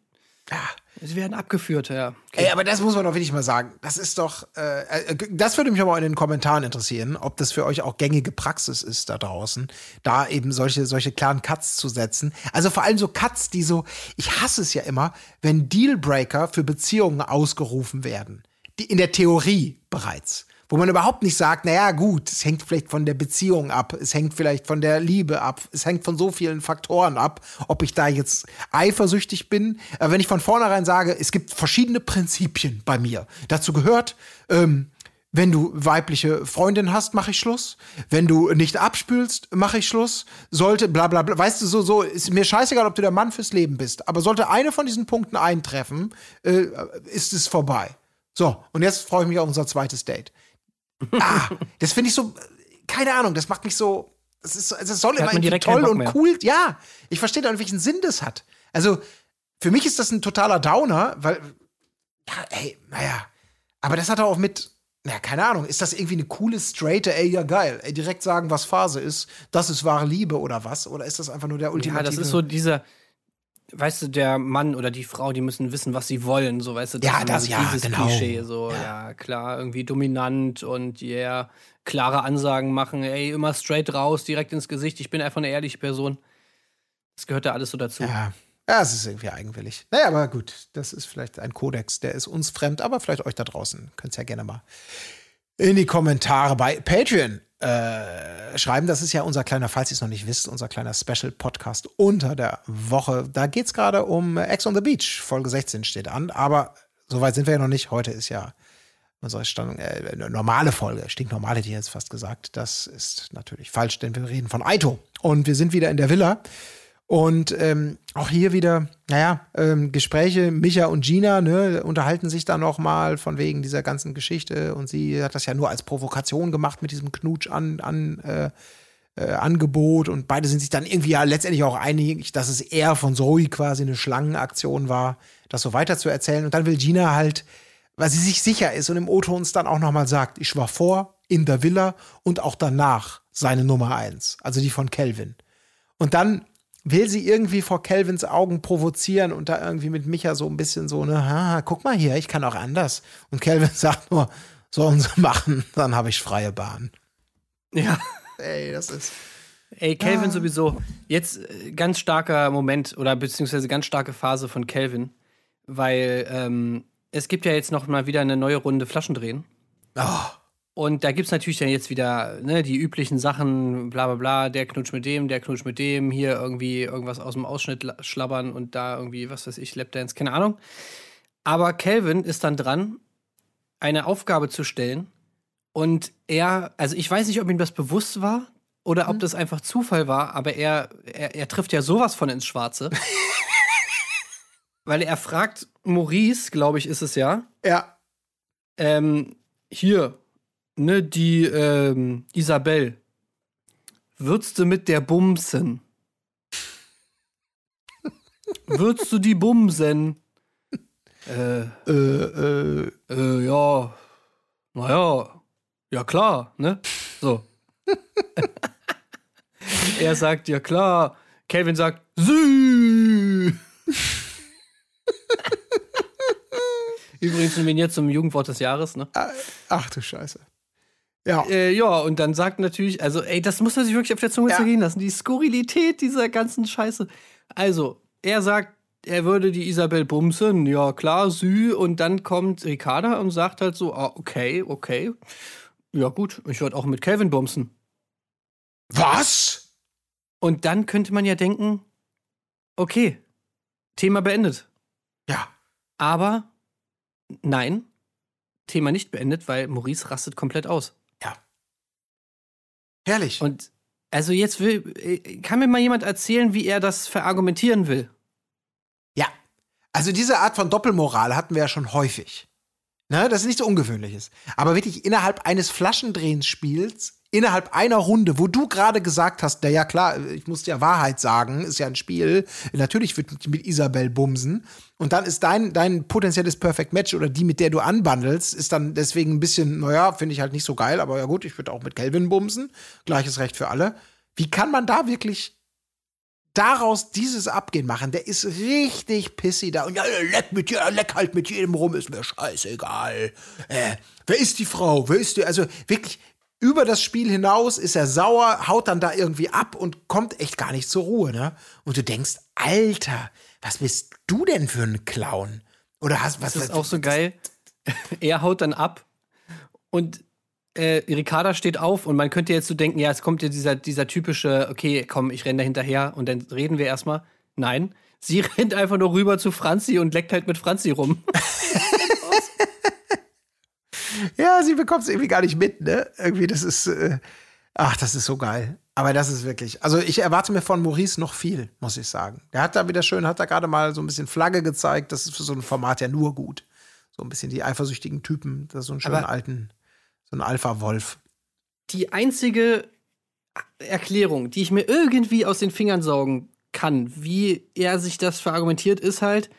Ja. Sie werden abgeführt, ja. Ey, aber das muss man doch wirklich mal sagen. Das ist doch, äh, äh, das würde mich aber in den Kommentaren interessieren, ob das für euch auch gängige Praxis ist da draußen, da eben solche, solche klaren Cuts zu setzen. Also vor allem so Cuts, die so, ich hasse es ja immer, wenn Dealbreaker für Beziehungen ausgerufen werden. Die, in der Theorie bereits. Wo man überhaupt nicht sagt, naja, gut, es hängt vielleicht von der Beziehung ab, es hängt vielleicht von der Liebe ab, es hängt von so vielen Faktoren ab, ob ich da jetzt eifersüchtig bin. Aber wenn ich von vornherein sage, es gibt verschiedene Prinzipien bei mir. Dazu gehört, ähm, wenn du weibliche Freundin hast, mache ich Schluss. Wenn du nicht abspülst, mache ich Schluss. Sollte, bla bla bla. Weißt du, so, so, ist mir scheißegal, ob du der Mann fürs Leben bist. Aber sollte eine von diesen Punkten eintreffen, äh, ist es vorbei. So, und jetzt freue ich mich auf unser zweites Date. Ah, das finde ich so, keine Ahnung, das macht mich so, das ist, es soll immer irgendwie toll und cool. Ja, ich verstehe da nicht, welchen Sinn das hat. Also, für mich ist das ein totaler Downer, weil, ja, ey, naja, aber das hat auch mit, na, keine Ahnung, ist das irgendwie eine coole, straighte, ey, ja geil, ey, direkt sagen, was Phase ist, das ist wahre Liebe oder was? Oder ist das einfach nur der Ja, ultimative? das ist so dieser, weißt du, der Mann oder die Frau, die müssen wissen, was sie wollen, so weißt du, Ja, ist das- so ja, dieses genau. Klischee, so, ja. klar, irgendwie dominant und yeah, klare Ansagen machen, ey, immer straight raus, direkt ins Gesicht, ich bin einfach eine ehrliche Person. Das gehört da alles so dazu. Ja, Ja, es ist irgendwie eigenwillig. Naja, aber gut, das ist vielleicht ein Kodex, der ist uns fremd, aber vielleicht euch da draußen. Könnt ihr ja gerne mal in die Kommentare bei Patreon äh, schreiben. Das ist ja unser kleiner, falls ihr es noch nicht wisst, unser kleiner Special-Podcast unter der Woche. Da geht es gerade um Ex on the Beach. Folge 16 steht an, aber soweit sind wir ja noch nicht. Heute ist ja unsere Stand, äh, eine normale Folge, stinknormale, die jetzt fast gesagt. Das ist natürlich falsch, denn wir reden von Aito. Und wir sind wieder in der Villa. Und ähm, auch hier wieder, naja, ähm, Gespräche, Micha und Gina, ne, unterhalten sich da noch mal von wegen dieser ganzen Geschichte. Und sie hat das ja nur als Provokation gemacht mit diesem Knutsch an, an äh, äh, Angebot. Und beide sind sich dann irgendwie ja letztendlich auch einig, dass es eher von Zoe quasi eine Schlangenaktion war, das so weiter zu erzählen. Und dann will Gina halt, weil sie sich sicher ist und im O-Ton uns dann auch noch mal sagt, ich war vor, in der Villa und auch danach seine Nummer eins, also die von Kelvin. Und dann will sie irgendwie vor Kelvins Augen provozieren und da irgendwie mit Micha so ein bisschen so, ne, ha, guck mal hier, ich kann auch anders. Und Kelvin [LAUGHS] sagt nur, sollen sie machen, dann habe ich freie Bahn. Ja. Ey, das ist. Ey, Calvin sowieso. Jetzt äh, ganz starker Moment oder beziehungsweise ganz starke Phase von Calvin, weil ähm, es gibt ja jetzt noch mal wieder eine neue Runde Flaschendrehen. Oh, Und da gibt's natürlich dann jetzt wieder ne, die üblichen Sachen, bla bla bla, der knutscht mit dem, der knutscht mit dem, hier irgendwie irgendwas aus dem Ausschnitt la- schlabbern und da irgendwie, was weiß ich, Lapdance, keine Ahnung. Aber Calvin ist dann dran, eine Aufgabe zu stellen. Und er, also ich weiß nicht, ob ihm das bewusst war oder ob das einfach Zufall war, aber er, er, er trifft ja sowas von ins Schwarze. [LAUGHS] Weil er fragt Maurice, glaube ich, ist es ja, ja. ähm, hier, ne, die ähm, Isabel. Würdest du mit der bumsen? [LAUGHS] Würdest du die bumsen? Äh, Äh, äh, äh, ja. Naja. Ja, klar, ne? So. [LAUGHS] er sagt, ja, klar. Calvin sagt, Sü. [LAUGHS] Übrigens nominiert zum Jugendwort des Jahres, ne? ach du Scheiße. Ja. Äh, ja, und dann sagt natürlich, also, ey, das muss man sich wirklich auf der Zunge Ja. zergehen lassen, die Skurrilität dieser ganzen Scheiße. Also, er sagt, er würde die Isabel bumsen, ja klar, Sü, und dann kommt Ricarda und sagt halt so, ah, okay, okay. Ja, gut, ich würde auch mit Calvin bumsen. Was? Und dann könnte man ja denken, okay, Thema beendet. Ja. Aber nein, Thema nicht beendet, weil Maurice rastet komplett aus. Herrlich. Und also jetzt will, äh, kann mir mal jemand erzählen, wie er das verargumentieren will? Ja. Also diese Art von Doppelmoral hatten wir ja schon häufig. Ne, das ist nichts Ungewöhnliches. Aber wirklich innerhalb eines Flaschendrehensspiels, innerhalb einer Runde, wo du gerade gesagt hast, na ja klar, ich muss dir Wahrheit sagen, ist ja ein Spiel. Natürlich wird mit, Isabel bumsen. Und dann ist dein, dein potenzielles Perfect Match oder die, mit der du anbandelst, ist dann deswegen ein bisschen, naja, finde ich halt nicht so geil, aber ja gut, ich würde auch mit Kelvin bumsen. Gleiches Recht für alle. Wie kann man da wirklich daraus dieses Abgehen machen, der ist richtig pissy da. Und ja, leck mit dir, leck halt mit jedem rum, ist mir scheißegal. Äh, wer ist die Frau? Wer ist die? Also wirklich über das Spiel hinaus ist er sauer, haut dann da irgendwie ab und kommt echt gar nicht zur Ruhe, ne? Und du denkst, Alter, was bist du denn für ein Clown? Oder hast was Das ist auch so geil. [LAUGHS] Er haut dann ab und äh, Ricarda steht auf und man könnte jetzt so denken, ja, es kommt ja dieser, dieser typische, okay, komm, ich renne da hinterher und dann reden wir erstmal. Nein, sie [LAUGHS] rennt einfach nur rüber zu Franzi und leckt halt mit Franzi rum. [LAUGHS] Ja, sie bekommt es irgendwie gar nicht mit, ne? Irgendwie, das ist, äh, ach, das ist so geil. Aber das ist wirklich, also ich erwarte mir von Maurice noch viel, muss ich sagen. Der hat da wieder schön, hat da gerade mal so ein bisschen Flagge gezeigt. Das ist für so ein Format ja nur gut. So ein bisschen die eifersüchtigen Typen, das ist so einen schönen Aber- alten, so ein Alpha-Wolf. Die einzige Erklärung, die ich mir irgendwie aus den Fingern saugen kann, wie er sich das verargumentiert, ist halt,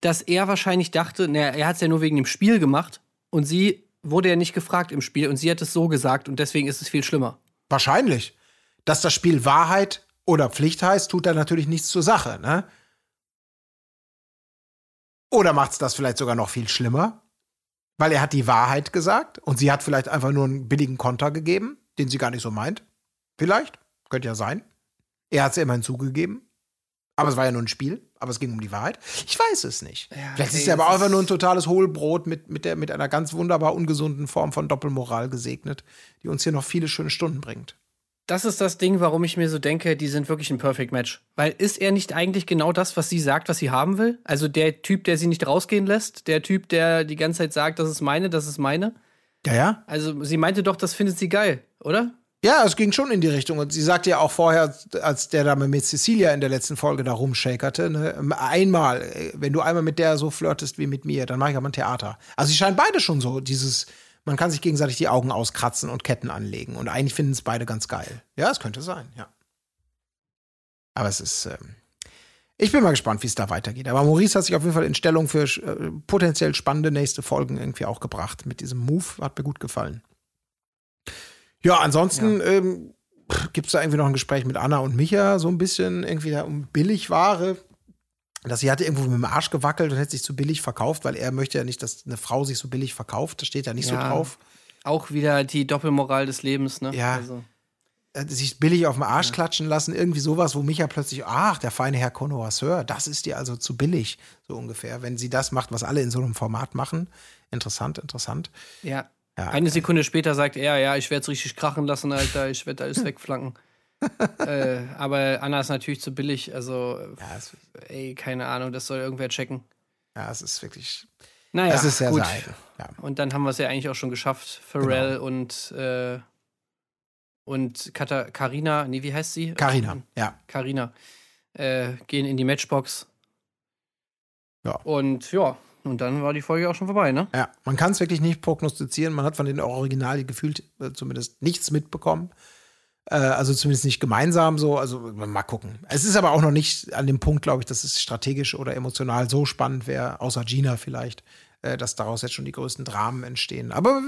dass er wahrscheinlich dachte, naja, er hat es ja nur wegen dem Spiel gemacht und sie wurde ja nicht gefragt im Spiel und sie hat es so gesagt und deswegen ist es viel schlimmer. Wahrscheinlich. Dass das Spiel Wahrheit oder Pflicht heißt, tut da natürlich nichts zur Sache, ne? Oder macht es das vielleicht sogar noch viel schlimmer? Weil er hat die Wahrheit gesagt und sie hat vielleicht einfach nur einen billigen Konter gegeben, den sie gar nicht so meint. Vielleicht. Könnte ja sein. Er hat es immerhin zugegeben. Aber es war ja nur ein Spiel, aber es ging um die Wahrheit. Ich weiß es nicht. Vielleicht ist es ja aber einfach nur ein totales Hohlbrot mit, mit, der, mit einer ganz wunderbar ungesunden Form von Doppelmoral gesegnet, die uns hier noch viele schöne Stunden bringt. Das ist das Ding, warum ich mir so denke, die sind wirklich ein Perfect Match. Weil ist er nicht eigentlich genau das, was sie sagt, was sie haben will? Also der Typ, der sie nicht rausgehen lässt, der Typ, der die ganze Zeit sagt, das ist meine, das ist meine. Ja, ja. Also sie meinte doch, das findet sie geil, oder? Ja, es ging schon in die Richtung. Und sie sagte ja auch vorher, als der da mit Cecilia in der letzten Folge da rumshakerte, ne, einmal, äh, wenn du einmal mit der so flirtest wie mit mir, dann mache ich aber ein Theater. Also sie scheinen beide schon so, dieses, man kann sich gegenseitig die Augen auskratzen und Ketten anlegen. Und eigentlich finden es beide ganz geil. Ja, es könnte sein, ja. Aber es ist, ähm, ich bin mal gespannt, wie es da weitergeht. Aber Maurice hat sich auf jeden Fall in Stellung für äh, potenziell spannende nächste Folgen irgendwie auch gebracht. Mit diesem Move hat mir gut gefallen. Ja, ansonsten ähm, gibt es da irgendwie noch ein Gespräch mit Anna und Micha, so ein bisschen irgendwie da um Billigware. Dass sie hatte irgendwo mit dem Arsch gewackelt und hätte sich zu billig verkauft, weil er möchte ja nicht, dass eine Frau sich so billig verkauft. Das steht ja nicht Ja. so drauf. Auch wieder die Doppelmoral des Lebens, ne? Ja. Also, Äh, sich billig auf den Arsch klatschen lassen, irgendwie sowas, wo Micha plötzlich, ach, der feine Herr Connoisseur, das ist dir also zu billig, so ungefähr. Wenn sie das macht, was alle in so einem Format machen. Interessant, interessant. ja. Ja, Eine Sekunde später sagt er, ja, ich werde es richtig krachen lassen, Alter, ich werde alles wegflanken. [LAUGHS] äh, aber Anna ist natürlich zu billig, also, Ja, ey, keine Ahnung, das soll irgendwer checken. ja, es ist wirklich, Naja, es ist sehr, gut. sehr. Ja. Und dann haben wir es ja eigentlich auch schon geschafft. Pharrell Genau. und äh, und Kata Carina, nee, wie heißt sie? Carina, ja. Carina äh, gehen in die Matchbox. Ja. Und ja, und dann war die Folge auch schon vorbei, ne? Ja, man kann es wirklich nicht prognostizieren. Man hat von den Original gefühlt äh, zumindest nichts mitbekommen. Äh, also zumindest nicht gemeinsam so. Also mal gucken. Es ist aber auch noch nicht an dem Punkt, glaube ich, dass es strategisch oder emotional so spannend wäre, außer Gina vielleicht, äh, dass daraus jetzt schon die größten Dramen entstehen. Aber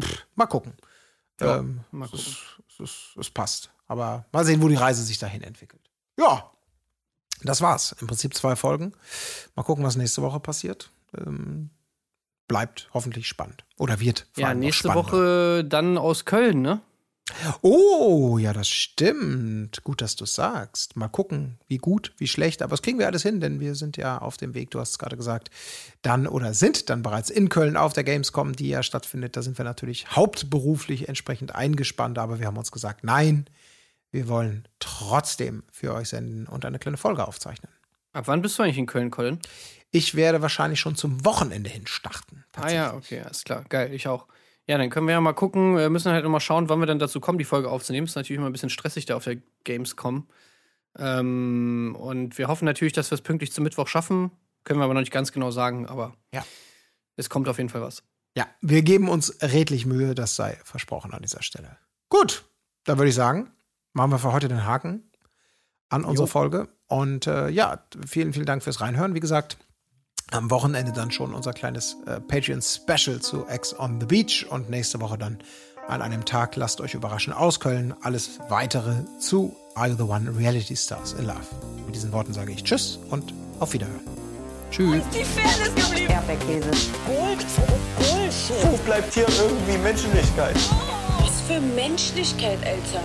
pff, mal gucken. Ja, ähm, mal es, gucken. ist- es, ist- es passt. Aber mal sehen, wo die Reise sich dahin entwickelt. Ja, das war's. Im Prinzip zwei Folgen. Mal gucken, was nächste Woche passiert. Ähm, bleibt hoffentlich spannend. Oder wird. Ja, nächste. Woche dann aus Köln, ne? Oh, ja, das stimmt. Gut, dass du sagst. Mal gucken, wie gut, wie schlecht. Aber das kriegen wir alles hin, denn wir sind ja auf dem Weg, du hast es gerade gesagt, dann oder sind dann bereits in Köln auf der Gamescom, die ja stattfindet. Da sind wir natürlich hauptberuflich entsprechend eingespannt. Aber wir haben uns gesagt, nein, wir wollen trotzdem für euch senden und eine kleine Folge aufzeichnen. Ab wann bist du eigentlich in Köln, Colin? Ich werde wahrscheinlich schon zum Wochenende hin starten. Ah ja, okay, alles klar. Geil, ich auch. Ja, dann können wir ja mal gucken. Wir müssen halt immer schauen, wann wir dann dazu kommen, die Folge aufzunehmen. Ist natürlich immer ein bisschen stressig da auf der Gamescom. Ähm, und wir hoffen natürlich, dass wir es pünktlich zum Mittwoch schaffen. Können wir aber noch nicht ganz genau sagen, aber Ja. es kommt auf jeden Fall was. Ja, wir geben uns redlich Mühe, das sei versprochen an dieser Stelle. Gut, dann würde ich sagen, machen wir für heute den Haken an unsere Folge. Und äh, ja, vielen, vielen Dank fürs Reinhören. Wie gesagt, am Wochenende dann schon unser kleines äh, Patreon-Special zu X on the Beach und nächste Woche dann an einem Tag, lasst euch überraschen, aus Köln. Alles weitere zu Are You the One Reality Stars in Love. Mit diesen Worten sage ich Tschüss und auf Wiederhören. Tschüss. Die Fairness geblieben. Erdbeerkäse. Gold, Bullshit. Wo bleibt hier irgendwie Menschlichkeit? Was für Menschlichkeit, Alter.